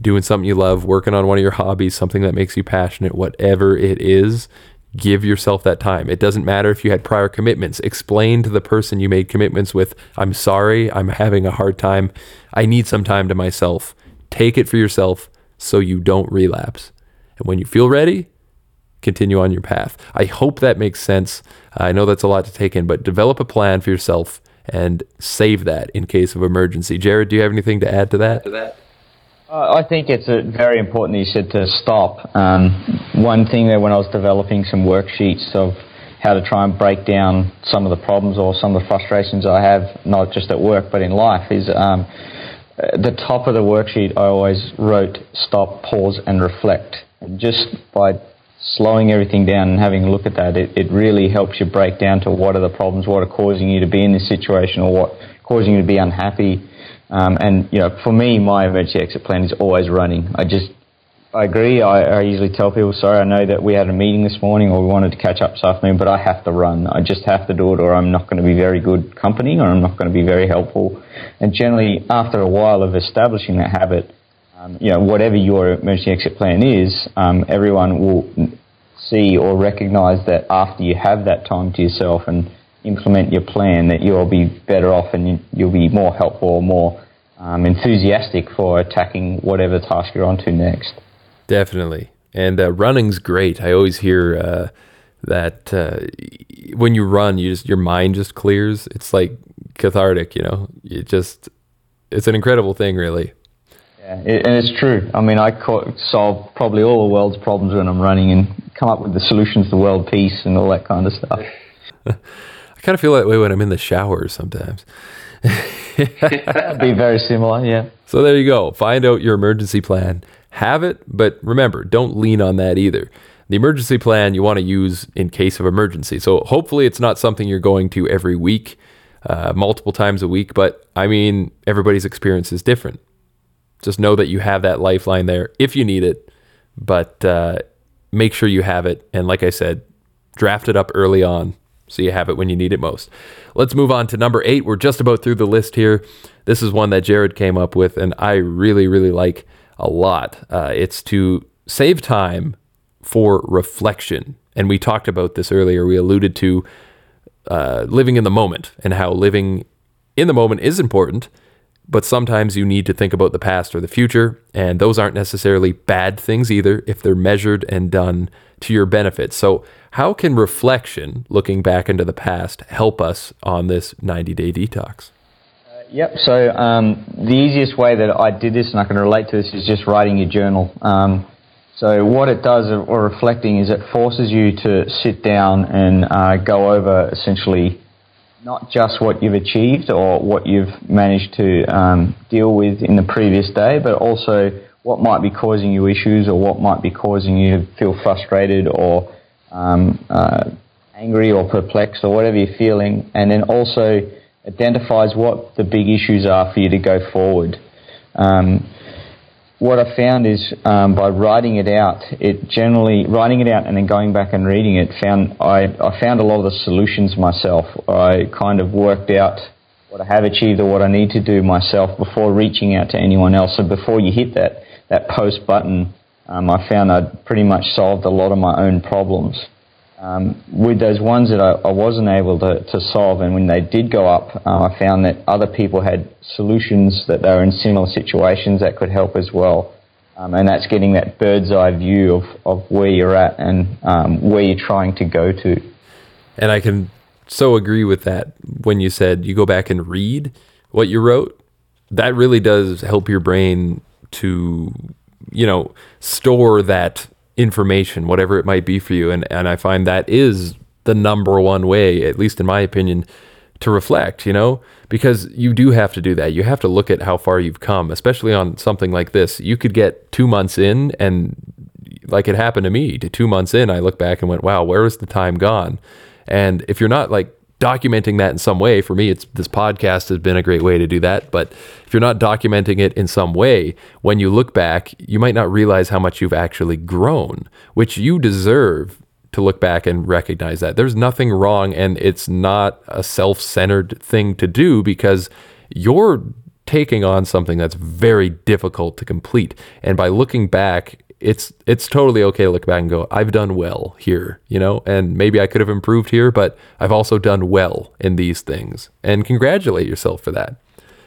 doing something you love, working on one of your hobbies, something that makes you passionate, whatever it is, give yourself that time. It doesn't matter if you had prior commitments. Explain to the person you made commitments with, I'm sorry, I'm having a hard time. I need some time to myself. Take it for yourself so you don't relapse. And when you feel ready, continue on your path. I hope that makes sense. I know that's a lot to take in, but develop a plan for yourself and save that in case of emergency. Jared, do you have anything to add to that? To that? Uh, I think it's very important that you said to stop. Um, one thing that when I was developing some worksheets of how to try and break down some of the problems or some of the frustrations I have, not just at work but in life, is um, the top of the worksheet I always wrote stop, pause, and reflect. Just by slowing everything down and having a look at that, it, it really helps you break down to what are the problems, what are causing you to be in this situation, or what causing you to be unhappy. Um, and you know, for me, my emergency exit plan is always running. I just, I agree. I, I usually tell people, sorry, I know that we had a meeting this morning or we wanted to catch up this afternoon, but I have to run. I just have to do it, or I'm not going to be very good company, or I'm not going to be very helpful. And generally, after a while of establishing that habit, um, you know, whatever your emergency exit plan is, um, everyone will see or recognize that after you have that time to yourself and implement your plan, that you'll be better off and you'll be more helpful or more um, enthusiastic for attacking whatever task you're onto next. Definitely. And uh, running's great. I always hear uh, that uh, when you run, you just your mind just clears. It's like cathartic, you know. It just it's an incredible thing, really. Yeah, it, and it's true. I mean, I solve probably all the world's problems when I'm running and come up with the solutions to world peace and all that kind of stuff. I kind of feel that way when I'm in the shower sometimes. That'd be very similar, yeah. So there you go. Find out your emergency plan. Have it, but remember, don't lean on that either. The emergency plan you want to use in case of emergency. So hopefully it's not something you're going to every week, uh, multiple times a week. But I mean, everybody's experience is different. Just know that you have that lifeline there if you need it, but uh, make sure you have it. And like I said, draft it up early on so you have it when you need it most. Let's move on to number eight. We're just about through the list here. This is one that Jared came up with, and I really, really like a lot. Uh, it's to save time for reflection. And we talked about this earlier. We alluded to uh, living in the moment and how living in the moment is important but sometimes you need to think about the past or the future, and those aren't necessarily bad things either if they're measured and done to your benefit. So, how can reflection, looking back into the past, help us on this 90 day detox? Uh, yep. So, um, the easiest way that I did this, and I can relate to this, is just writing your journal. Um, so, what it does, or reflecting, is it forces you to sit down and uh, go over essentially not just what you've achieved or what you've managed to um, deal with in the previous day, but also what might be causing you issues or what might be causing you to feel frustrated or um, uh, angry or perplexed or whatever you're feeling, and then also identifies what the big issues are for you to go forward. Um, what I found is um, by writing it out, it generally writing it out and then going back and reading it, found I, I found a lot of the solutions myself. I kind of worked out what I have achieved or what I need to do myself before reaching out to anyone else. So before you hit that that post button, um, I found I'd pretty much solved a lot of my own problems. Um, with those ones that I, I wasn't able to, to, solve, and when they did go up, uh, I found that other people had solutions that they were in similar situations that could help as well. Um, and that's getting that bird's eye view of, of where you're at and um, where you're trying to go to. And I can so agree with that when you said you go back and read what you wrote. That really does help your brain to, you know, store that information, whatever it might be for you. And, and I find that is the number one way, at least in my opinion, to reflect, you know, because you do have to do that. You have to look at how far you've come, especially on something like this. You could get two months in, and like it happened to me, to two months in, I look back and went, wow, where is the time gone? And if you're not like documenting that in some way, for me, it's this podcast has been a great way to do that. But if you're not documenting it in some way, when you look back, you might not realize how much you've actually grown, which you deserve to look back and recognize that. There's nothing wrong, and it's not a self centered thing to do because you're taking on something that's very difficult to complete. And by looking back, it's it's totally okay to look back and go, I've done well here, you know, and maybe I could have improved here, but I've also done well in these things. And congratulate yourself for that.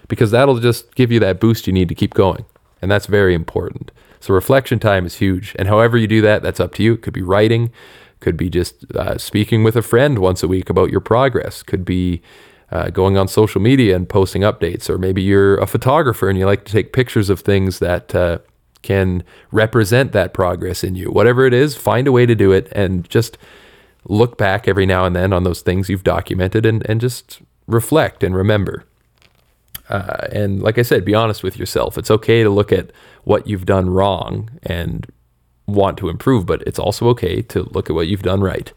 Because that'll just give you that boost you need to keep going. And that's very important. So reflection time is huge. And however you do that, that's up to you. It could be writing, could be just uh, speaking with a friend once a week about your progress, could be uh, going on social media and posting updates, or maybe you're a photographer and you like to take pictures of things that uh, can represent that progress in you. Whatever it is, find a way to do it and just look back every now and then on those things you've documented and, and just reflect and remember. Uh, and like I said, be honest with yourself. It's okay to look at what you've done wrong and want to improve, but it's also okay to look at what you've done right.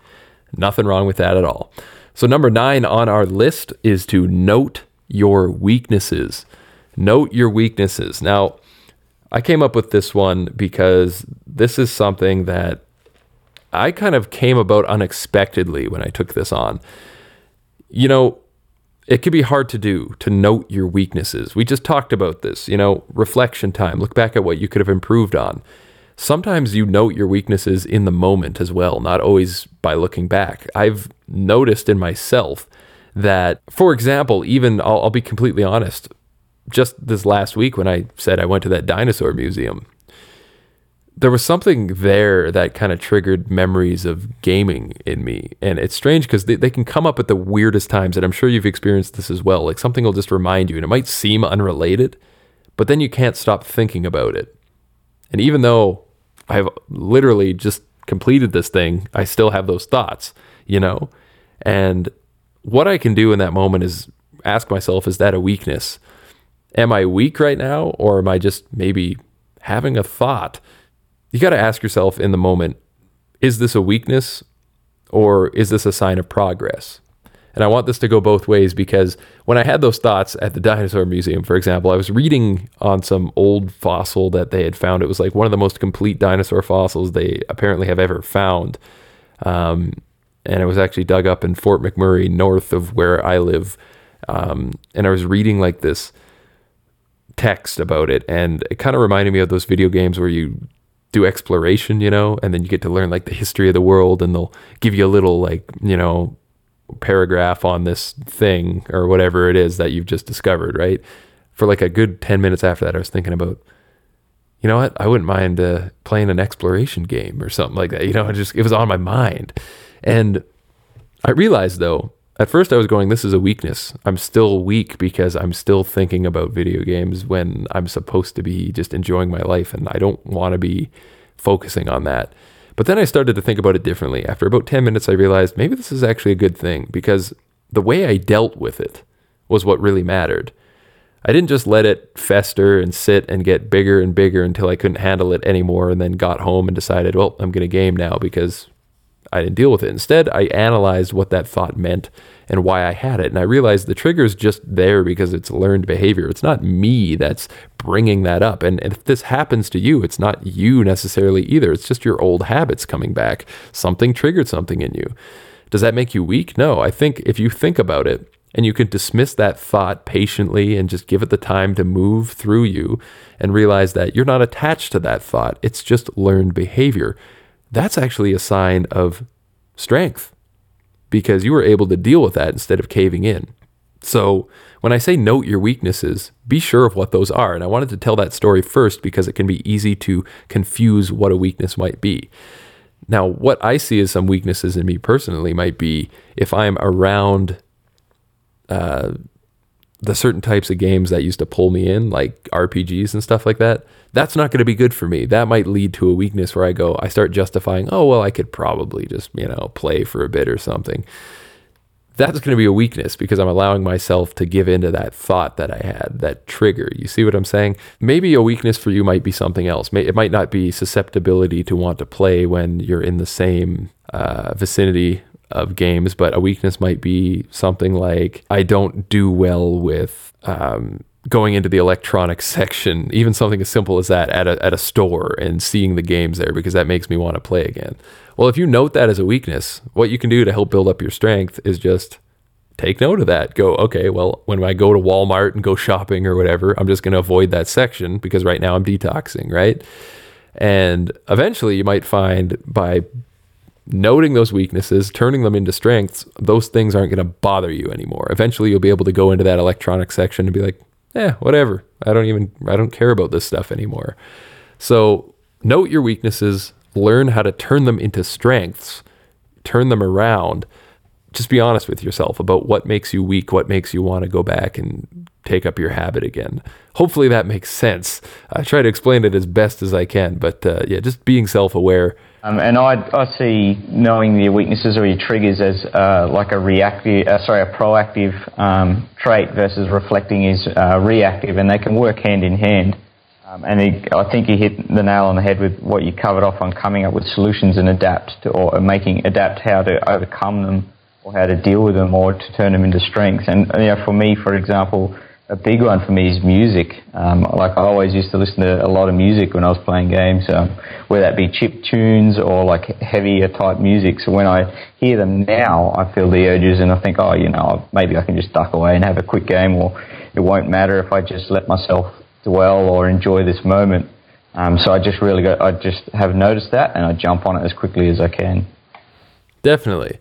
Nothing wrong with that at all. So, number nine on our list is to note your weaknesses. Note your weaknesses. Now, I came up with this one because this is something that I kind of came about unexpectedly when I took this on. You know, it can be hard to do to note your weaknesses. We just talked about this, you know, reflection time. Look back at what you could have improved on. Sometimes you note your weaknesses in the moment as well, not always by looking back. I've noticed in myself that, for example, even I'll, I'll be completely honest, just this last week when I said I went to that dinosaur museum, there was something there that kind of triggered memories of gaming in me. And it's strange because they, they can come up at the weirdest times. And I'm sure you've experienced this as well. Like something will just remind you, and it might seem unrelated, but then you can't stop thinking about it. And even though I've literally just completed this thing, I still have those thoughts, you know? And what I can do in that moment is ask myself, is that a weakness? Am I weak right now? Or am I just maybe having a thought? You got to ask yourself in the moment is this a weakness or is this a sign of progress? And I want this to go both ways because when I had those thoughts at the dinosaur museum, for example, I was reading on some old fossil that they had found. It was like one of the most complete dinosaur fossils they apparently have ever found. Um, and it was actually dug up in Fort McMurray, north of where I live. Um, and I was reading like this text about it, and it kind of reminded me of those video games where you do exploration, you know, and then you get to learn like the history of the world, and they'll give you a little like you know paragraph on this thing or whatever it is that you've just discovered, right? For like a good 10 minutes after that, I was thinking about, you know what? I wouldn't mind uh, playing an exploration game or something like that. You know, it just, it was on my mind. And I realized though, at first I was going, this is a weakness. I'm still weak because I'm still thinking about video games when I'm supposed to be just enjoying my life and I don't want to be focusing on that. But then I started to think about it differently. After about 10 minutes, I realized maybe this is actually a good thing because the way I dealt with it was what really mattered. I didn't just let it fester and sit and get bigger and bigger until I couldn't handle it anymore and then got home and decided, well, I'm going to game now because I didn't deal with it. Instead, I analyzed what that thought meant and why I had it. And I realized the trigger is just there because it's learned behavior. It's not me that's bringing that up. And, if this happens to you, it's not you necessarily either. It's just your old habits coming back. Something triggered something in you. Does that make you weak? No. I think if you think about it, and you can dismiss that thought patiently and just give it the time to move through you and realize that you're not attached to that thought. It's just learned behavior that's actually a sign of strength because you were able to deal with that instead of caving in. So, when I say note your weaknesses, be sure of what those are. And I wanted to tell that story first because it can be easy to confuse what a weakness might be. Now, what I see as some weaknesses in me personally might be if I'm around uh, the certain types of games that used to pull me in, like RPGs and stuff like that, that's not going to be good for me. That might lead to a weakness where I go, I start justifying, oh, well, I could probably just, you know, play for a bit or something. That's going to be a weakness because I'm allowing myself to give into that thought that I had, that trigger. You see what I'm saying? Maybe a weakness for you might be something else. It might not be susceptibility to want to play when you're in the same uh, vicinity of games, but a weakness might be something like I don't do well with um, going into the electronics section, even something as simple as that at a, at a store and seeing the games there because that makes me want to play again. Well, if you note that as a weakness, what you can do to help build up your strength is just take note of that. Go, okay, well, when I go to Walmart and go shopping or whatever, I'm just going to avoid that section because right now I'm detoxing, right? And eventually you might find by noting those weaknesses, turning them into strengths, those things aren't going to bother you anymore. Eventually you'll be able to go into that electronic section and be like, "Yeah, whatever. I don't even I don't care about this stuff anymore." So, note your weaknesses, learn how to turn them into strengths, turn them around just be honest with yourself about what makes you weak, what makes you want to go back and take up your habit again. Hopefully that makes sense. I try to explain it as best as I can, but uh, yeah, just being self-aware. Um, and I, I see knowing your weaknesses or your triggers as uh, like a reactive, uh, sorry, a proactive um, trait versus reflecting is uh, reactive, and they can work hand in hand. Um, and he, I think you hit the nail on the head with what you covered off on coming up with solutions and adapt to, or making adapt how to overcome them or how to deal with them or to turn them into strengths. And you know, for me, for example, a big one for me is music. Um, like I always used to listen to a lot of music when I was playing games, um, whether that be chip tunes or like heavier type music. So when I hear them now, I feel the urges and I think, oh, you know, maybe I can just duck away and have a quick game, or it won't matter if I just let myself dwell or enjoy this moment. Um, so I just really I just have noticed that and I jump on it as quickly as I can. Definitely.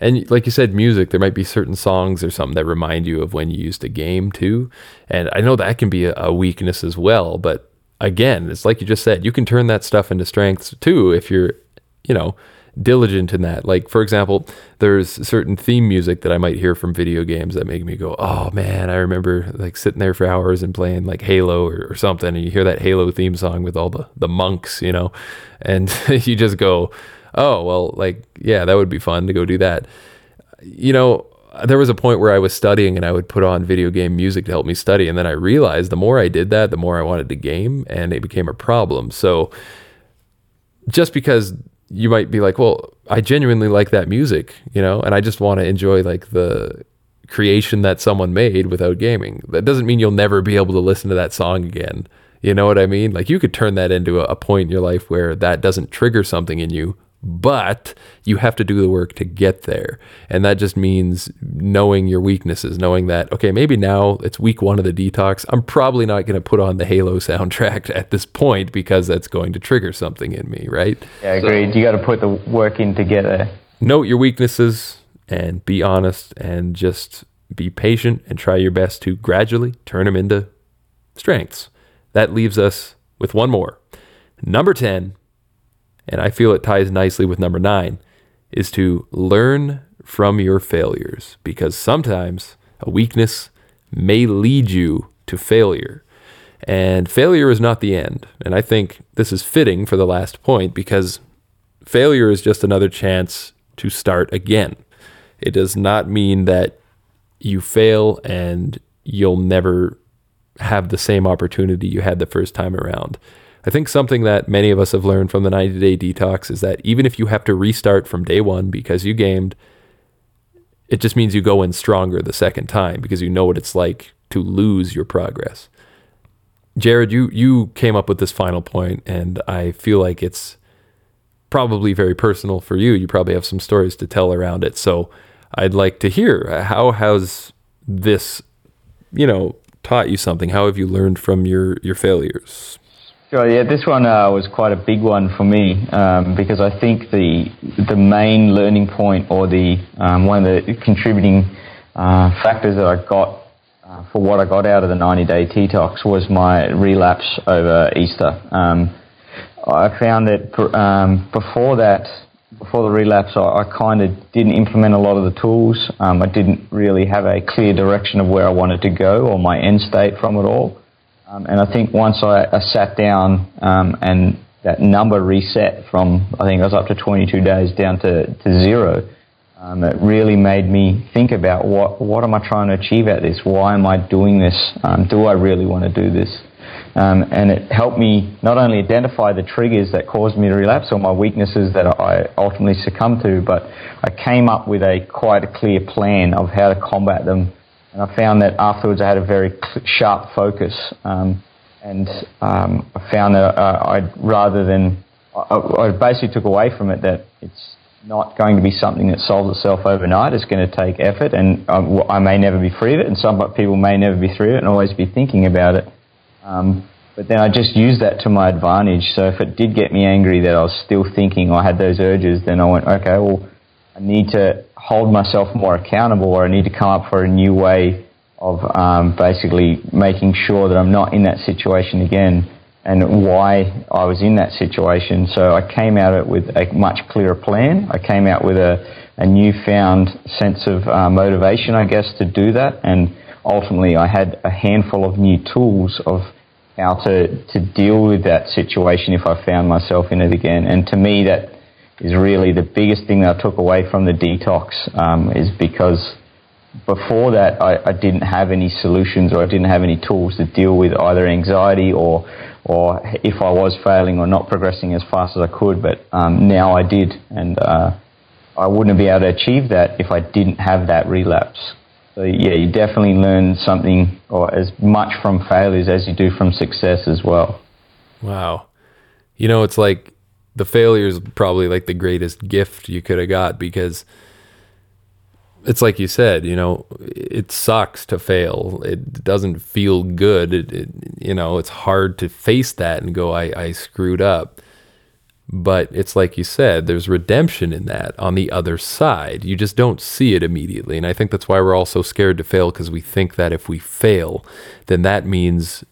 And like you said, music, there might be certain songs or something that remind you of when you used a game too. And I know that can be a, weakness as well. But again, it's like you just said, you can turn that stuff into strengths too if you're, you know, diligent in that. Like, for example, there's certain theme music that I might hear from video games that make me go, oh man, I remember like sitting there for hours and playing like Halo or, or something. And you hear that Halo theme song with all the, the monks, you know, and you just go, oh, well, like, yeah, that would be fun to go do that. You know, there was a point where I was studying and I would put on video game music to help me study. And then I realized the more I did that, the more I wanted to game and it became a problem. So just because you might be like, well, I genuinely like that music, you know, and I just want to enjoy like the creation that someone made without gaming. That doesn't mean you'll never be able to listen to that song again. You know what I mean? Like you could turn that into a, a point in your life where that doesn't trigger something in you, but you have to do the work to get there. And that just means knowing your weaknesses, knowing that, okay, maybe now it's week one of the detox. I'm probably not going to put on the Halo soundtrack at this point because that's going to trigger something in me, right? Yeah, agreed. So, you got to put the work in to get there. Note your weaknesses and be honest and just be patient and try your best to gradually turn them into strengths. That leaves us with one more. Number 10 and I feel it ties nicely with number nine, is to learn from your failures because sometimes a weakness may lead you to failure. And failure is not the end. And I think this is fitting for the last point because failure is just another chance to start again. It does not mean that you fail and you'll never have the same opportunity you had the first time around. I think something that many of us have learned from the 90 day detox is that even if you have to restart from day one because you gamed, it just means you go in stronger the second time because you know what it's like to lose your progress. Jared, you you came up with this final point, and I feel like it's probably very personal for you. You probably have some stories to tell around it. So I'd like to hear how has this, you know, taught you something? How have you learned from your your failures? Yeah, this one uh, was quite a big one for me um, because I think the the main learning point or the um, one of the contributing uh, factors that I got uh, for what I got out of the 90 day detox was my relapse over Easter. Um, I found that um, before that, before the relapse, I, I kind of didn't implement a lot of the tools. Um, I didn't really have a clear direction of where I wanted to go or my end state from it all. Um, and I think once I, I sat down um, and that number reset from, I think I was up to 22 days down to, to zero, um, it really made me think about what, what am I trying to achieve at this? Why am I doing this? Um, do I really want to do this? Um, and it helped me not only identify the triggers that caused me to relapse or my weaknesses that I ultimately succumbed to, but I came up with a quite a clear plan of how to combat them. And I found that afterwards I had a very sharp focus. Um, and um, I found that uh, I'd rather than I, I basically took away from it that it's not going to be something that solves itself overnight. It's going to take effort, and um, I may never be free of it, and some people may never be free of it, and always be thinking about it. Um, but then I just used that to my advantage. So if it did get me angry that I was still thinking, or I had those urges, then I went, okay, well, I need to hold myself more accountable, or I need to come up for a new way of um, basically making sure that I'm not in that situation again and why I was in that situation. So I came out it with a much clearer plan. I came out with a, a newfound sense of uh, motivation, I guess, to do that. And ultimately, I had a handful of new tools of how to, to deal with that situation if I found myself in it again. And to me, that is really the biggest thing that I took away from the detox um, is because before that, I, I, didn't have any solutions or I didn't have any tools to deal with either anxiety or or if I was failing or not progressing as fast as I could. But um, now I did, and uh, I wouldn't be able to achieve that if I didn't have that relapse. So yeah, you definitely learn something or as much from failures as you do from success as well. Wow. You know, it's like the failure is probably like the greatest gift you could have got because it's like you said, you know, it sucks to fail. It doesn't feel good. It, it, you know, it's hard to face that and go, I, I screwed up. But it's like you said, there's redemption in that on the other side. You just don't see it immediately. And I think that's why we're all so scared to fail because we think that if we fail, then that means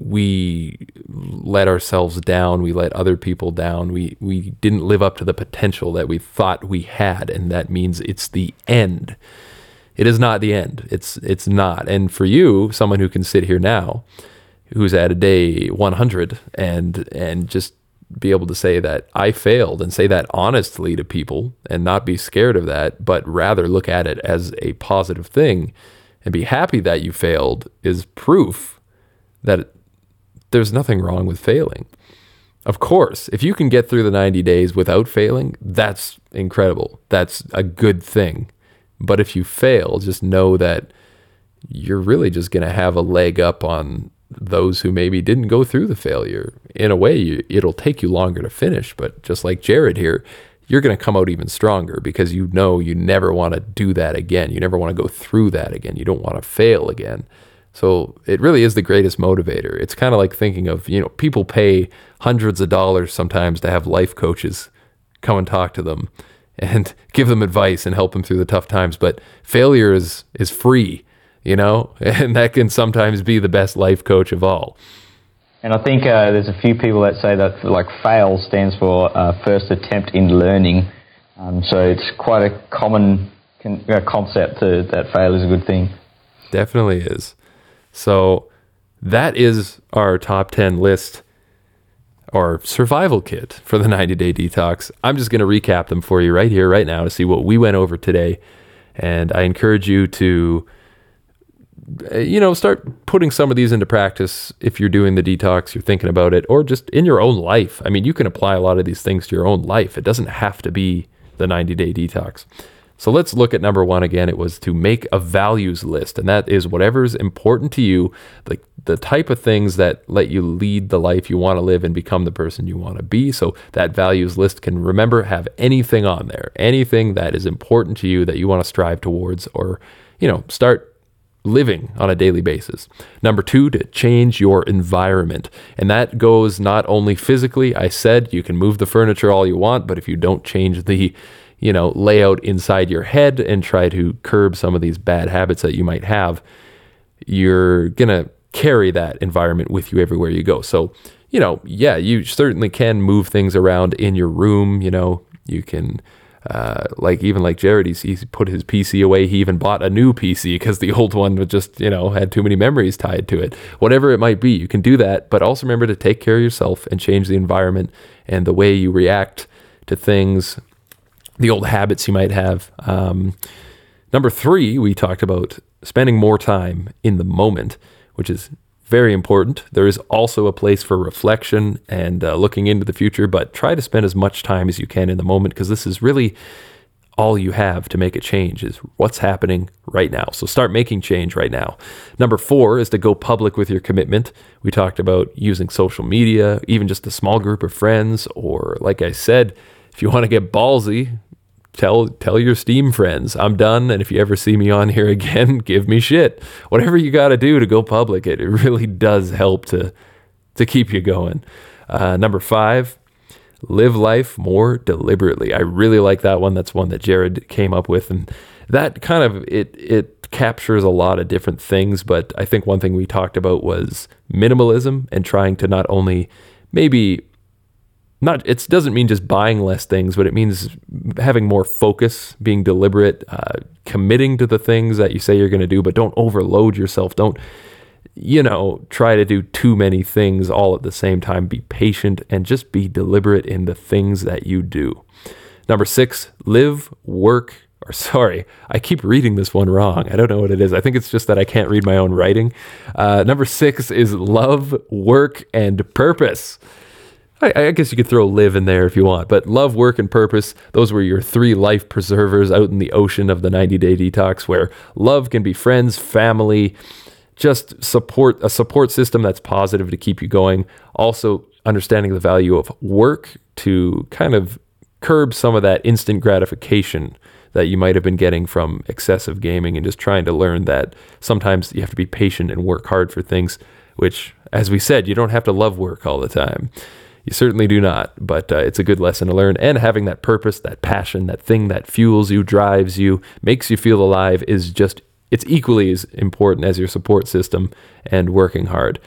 we let ourselves down, we let other people down, we we didn't live up to the potential that we thought we had, and that means it's the end. It is not the end. It's it's not. And for you, someone who can sit here now, who's at a day 100 and and just be able to say that I failed and say that honestly to people and not be scared of that, but rather look at it as a positive thing and be happy that you failed is proof that there's nothing wrong with failing. Of course, if you can get through the 90 days without failing, that's incredible. That's a good thing. But if you fail, just know that you're really just going to have a leg up on those who maybe didn't go through the failure. In a way, it'll take you longer to finish, but just like Jared here, you're going to come out even stronger because you know you never want to do that again. You never want to go through that again. You don't want to fail again. So it really is the greatest motivator. It's kind of like thinking of, you know, people pay hundreds of dollars sometimes to have life coaches come and talk to them and give them advice and help them through the tough times. But failure is, is free, you know, and that can sometimes be the best life coach of all. And I think uh, there's a few people that say that like fail stands for uh, first attempt in learning. Um, so it's quite a common con- uh, concept to, that fail is a good thing. Definitely is. So that is our top 10 list or survival kit for the 90 day detox. I'm just going to recap them for you right here, right now to see what we went over today. And I encourage you to, you know, start putting some of these into practice if you're doing the detox, you're thinking about it, or just in your own life. I mean, you can apply a lot of these things to your own life. It doesn't have to be the 90 day detox. So let's look at number one again. It was to make a values list, and that is whatever's important to you, the, the type of things that let you lead the life you want to live and become the person you want to be. So that values list can remember have anything on there, anything that is important to you that you want to strive towards or, you know, start living on a daily basis. Number two, to change your environment. And that goes not only physically, I said you can move the furniture all you want, but if you don't change the you know, lay out inside your head and try to curb some of these bad habits that you might have, you're going to carry that environment with you everywhere you go. So, you know, yeah, you certainly can move things around in your room. You know, you can, uh, like, even like Jared, he's, he's put his PC away. He even bought a new PC because the old one was just, you know, had too many memories tied to it. Whatever it might be, you can do that. But also remember to take care of yourself and change the environment and the way you react to things the old habits you might have. Um, number three, we talked about spending more time in the moment, which is very important. There is also a place for reflection and uh, looking into the future, but try to spend as much time as you can in the moment because this is really all you have to make a change is what's happening right now. So start making change right now. Number four is to go public with your commitment. We talked about using social media, even just a small group of friends, or like I said, if you want to get ballsy, tell tell your steam friends i'm done and if you ever see me on here again give me shit. Whatever you got to do to go public it, it really does help to to keep you going. Uh, number five live life more deliberately. I really like that one. That's one that jared came up with and that kind of it it captures a lot of different things but i think one thing we talked about was minimalism and trying to not only maybe not it doesn't mean just buying less things, but it means having more focus, being deliberate, uh, committing to the things that you say you're going to do, but don't overload yourself. Don't you know try to do too many things all at the same time. Be patient and just be deliberate in the things that you do. Number six, live, work, or sorry, I keep reading this one wrong. I don't know what it is. I think it's just that I can't read my own writing. Uh, number six is love, work, and purpose. I, I, guess you could throw live in there if you want, but love, work, and purpose, those were your three life preservers out in the ocean of the 90 day detox, where love can be friends, family, just support, a support system that's positive to keep you going. Also, understanding the value of work to kind of curb some of that instant gratification that you might have been getting from excessive gaming and just trying to learn that sometimes you have to be patient and work hard for things, which, as we said, you don't have to love work all the time. You certainly do not, but uh, it's a good lesson to learn. And having that purpose, that passion, that thing that fuels you, drives you, makes you feel alive is just, it's equally as important as your support system and working hard.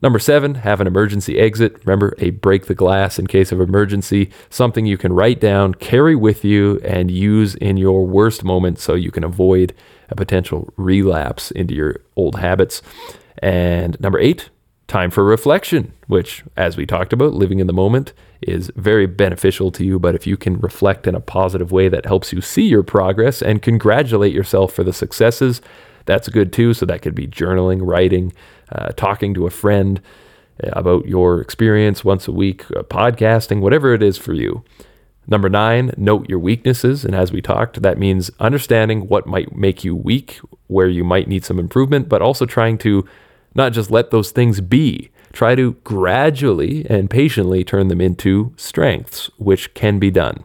Number seven, have an emergency exit. Remember, a break the glass in case of emergency, something you can write down, carry with you, and use in your worst moment so you can avoid a potential relapse into your old habits. And number eight, time for reflection, which, as we talked about, living in the moment is very beneficial to you. But if you can reflect in a positive way that helps you see your progress and congratulate yourself for the successes, that's good too. So that could be journaling, writing, uh, talking to a friend uh, about your experience once a week, uh, podcasting, whatever it is for you. Number nine, note your weaknesses. And as we talked, that means understanding what might make you weak, where you might need some improvement, but also trying to not just let those things be. Try to gradually and patiently turn them into strengths, which can be done.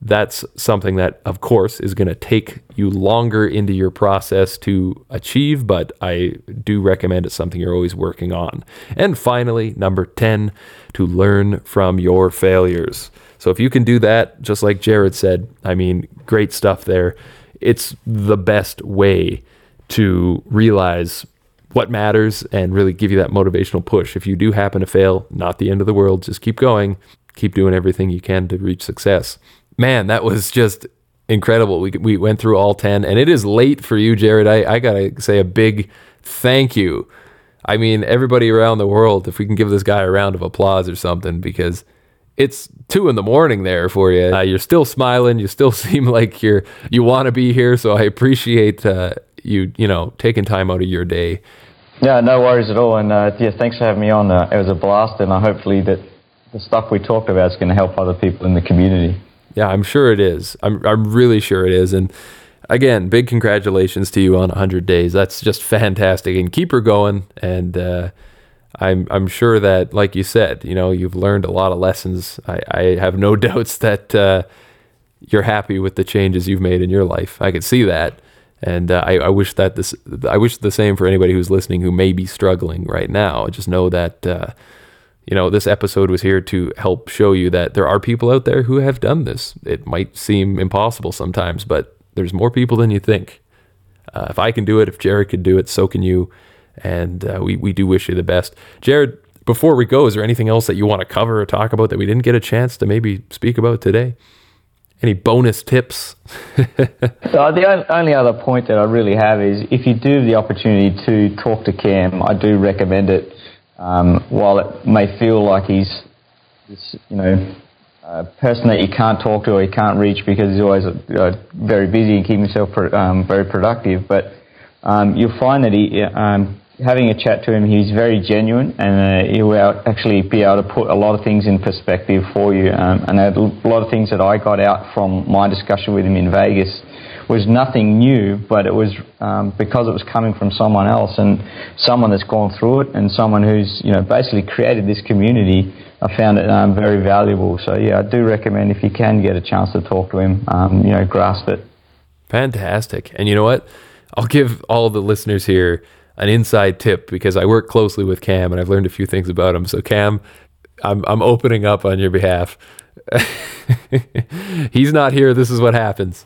That's something that, of course, is going to take you longer into your process to achieve, but I do recommend it's something you're always working on. And finally, number 10, to learn from your failures. So if you can do that, just like Jared said, I mean, great stuff there. It's the best way to realize what matters and really give you that motivational push. If you do happen to fail, not the end of the world. Just keep going. Keep doing everything you can to reach success. Man, that was just incredible. We, we went through all 10, and it is late for you, Jared. I, I got to say a big thank you. I mean, everybody around the world, if we can give this guy a round of applause or something, because it's two in the morning there for you. Uh, you're still smiling. You still seem like you're you want to be here. So I appreciate uh, you you know taking time out of your day. Yeah, no worries at all. And uh, yeah, thanks for having me on. Uh, it was a blast, and I hopefully that the stuff we talked about is going to help other people in the community. Yeah, I'm sure it is. I'm I'm really sure it is. And again, big congratulations to you on 100 days. That's just fantastic, and keep her going. And uh, I'm I'm sure that, like you said, you know, you've learned a lot of lessons. I, I have no doubts that uh, you're happy with the changes you've made in your life. I can see that. And uh, I, I, wish that this, I wish the same for anybody who's listening who may be struggling right now. Just know that, uh, you know, this episode was here to help show you that there are people out there who have done this. It might seem impossible sometimes, but there's more people than you think. Uh, if I can do it, if Jared could do it, so can you. And uh, we, we do wish you the best. Jared, before we go, is there anything else that you want to cover or talk about that we didn't get a chance to maybe speak about today? Any bonus tips? so the only other point that I really have is if you do have the opportunity to talk to Cam, I do recommend it. Um, while it may feel like he's, this, you know, a person that you can't talk to or you can't reach because he's always uh, very busy and keeping himself pro- um, very productive, but um, you'll find that he, um, having a chat to him, he's very genuine, and uh, he will actually be able to put a lot of things in perspective for you. Um, and a lot of things that I got out from my discussion with him in Vegas was nothing new, but it was um, because it was coming from someone else and someone that's gone through it and someone who's you know basically created this community. I found it um, very valuable. So yeah, I do recommend if you can get a chance to talk to him, um, you know, grasp it. Fantastic. And you know what? I'll give all the listeners here an inside tip because I work closely with Cam and I've learned a few things about him. So Cam, I'm I'm opening up on your behalf. He's not here. This is what happens.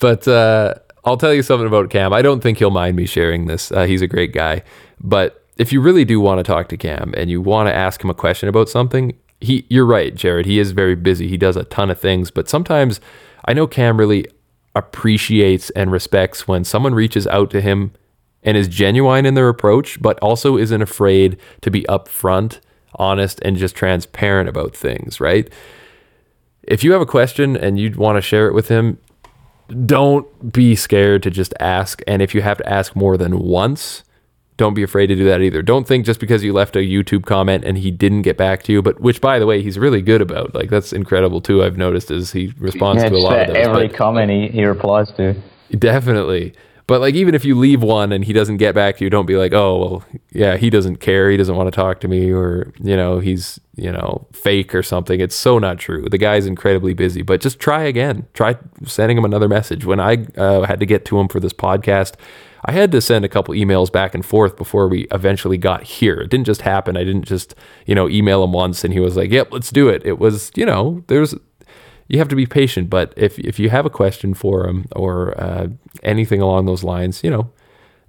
But uh, I'll tell you something about Cam. I don't think he'll mind me sharing this. Uh, he's a great guy. But if you really do want to talk to Cam and you want to ask him a question about something, he you're right, Jared. He is very busy. He does a ton of things, but sometimes I know Cam really appreciates and respects when someone reaches out to him and is genuine in their approach, but also isn't afraid to be upfront, honest, and just transparent about things, right? If you have a question and you want to share it with him, don't be scared to just ask. And if you have to ask more than once, don't be afraid to do that either. Don't think just because you left a YouTube comment and he didn't get back to you, but which by the way, he's really good about. Like that's incredible too. I've noticed as he responds yeah, to a lot of those. Every comment he, he replies to. Definitely. But like even if you leave one and he doesn't get back to you, don't be like, "Oh, well, yeah, he doesn't care. He doesn't want to talk to me or, you know, he's, you know, fake or something." It's so not true. The guy's incredibly busy, but just try again. Try sending him another message. When I uh, had to get to him for this podcast, I had to send a couple emails back and forth before we eventually got here. It didn't just happen. I didn't just, you know, email him once and he was like, "Yep, let's do it." It was, you know, there's you have to be patient. But if if you have a question for him or uh, anything along those lines, you know,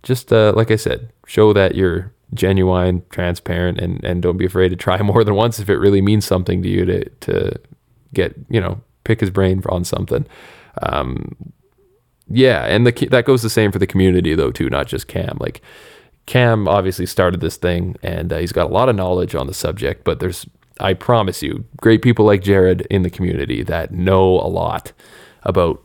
just uh, like I said, show that you're genuine, transparent, and and don't be afraid to try more than once if it really means something to you to to get you know pick his brain on something. Um, yeah, and the that goes the same for the community though too, not just Cam. Like Cam obviously started this thing, and uh, he's got a lot of knowledge on the subject. But there's I promise you, great people like Jared in the community that know a lot about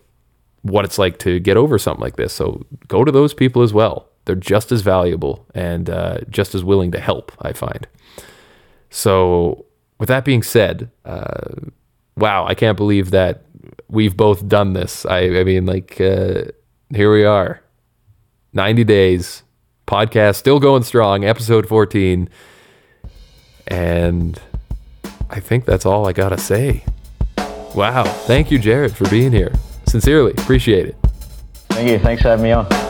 what it's like to get over something like this. So go to those people as well. They're just as valuable and uh, just as willing to help, I find. So, with that being said, uh, wow, I can't believe that we've both done this. I, I mean, like, uh, here we are 90 days, podcast still going strong, episode 14. And I think that's all I got to say. Wow. Thank you, Jared, for being here. Sincerely, appreciate it. Thank you. Thanks for having me on.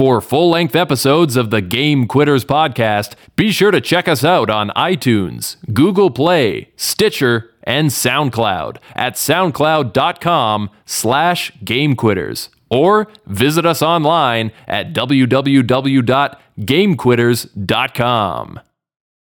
For full length episodes of the Game Quitters podcast, be sure to check us out on iTunes, Google Play, Stitcher, and SoundCloud at soundcloud.com slash gamequitters or visit us online at www.gamequitters.com.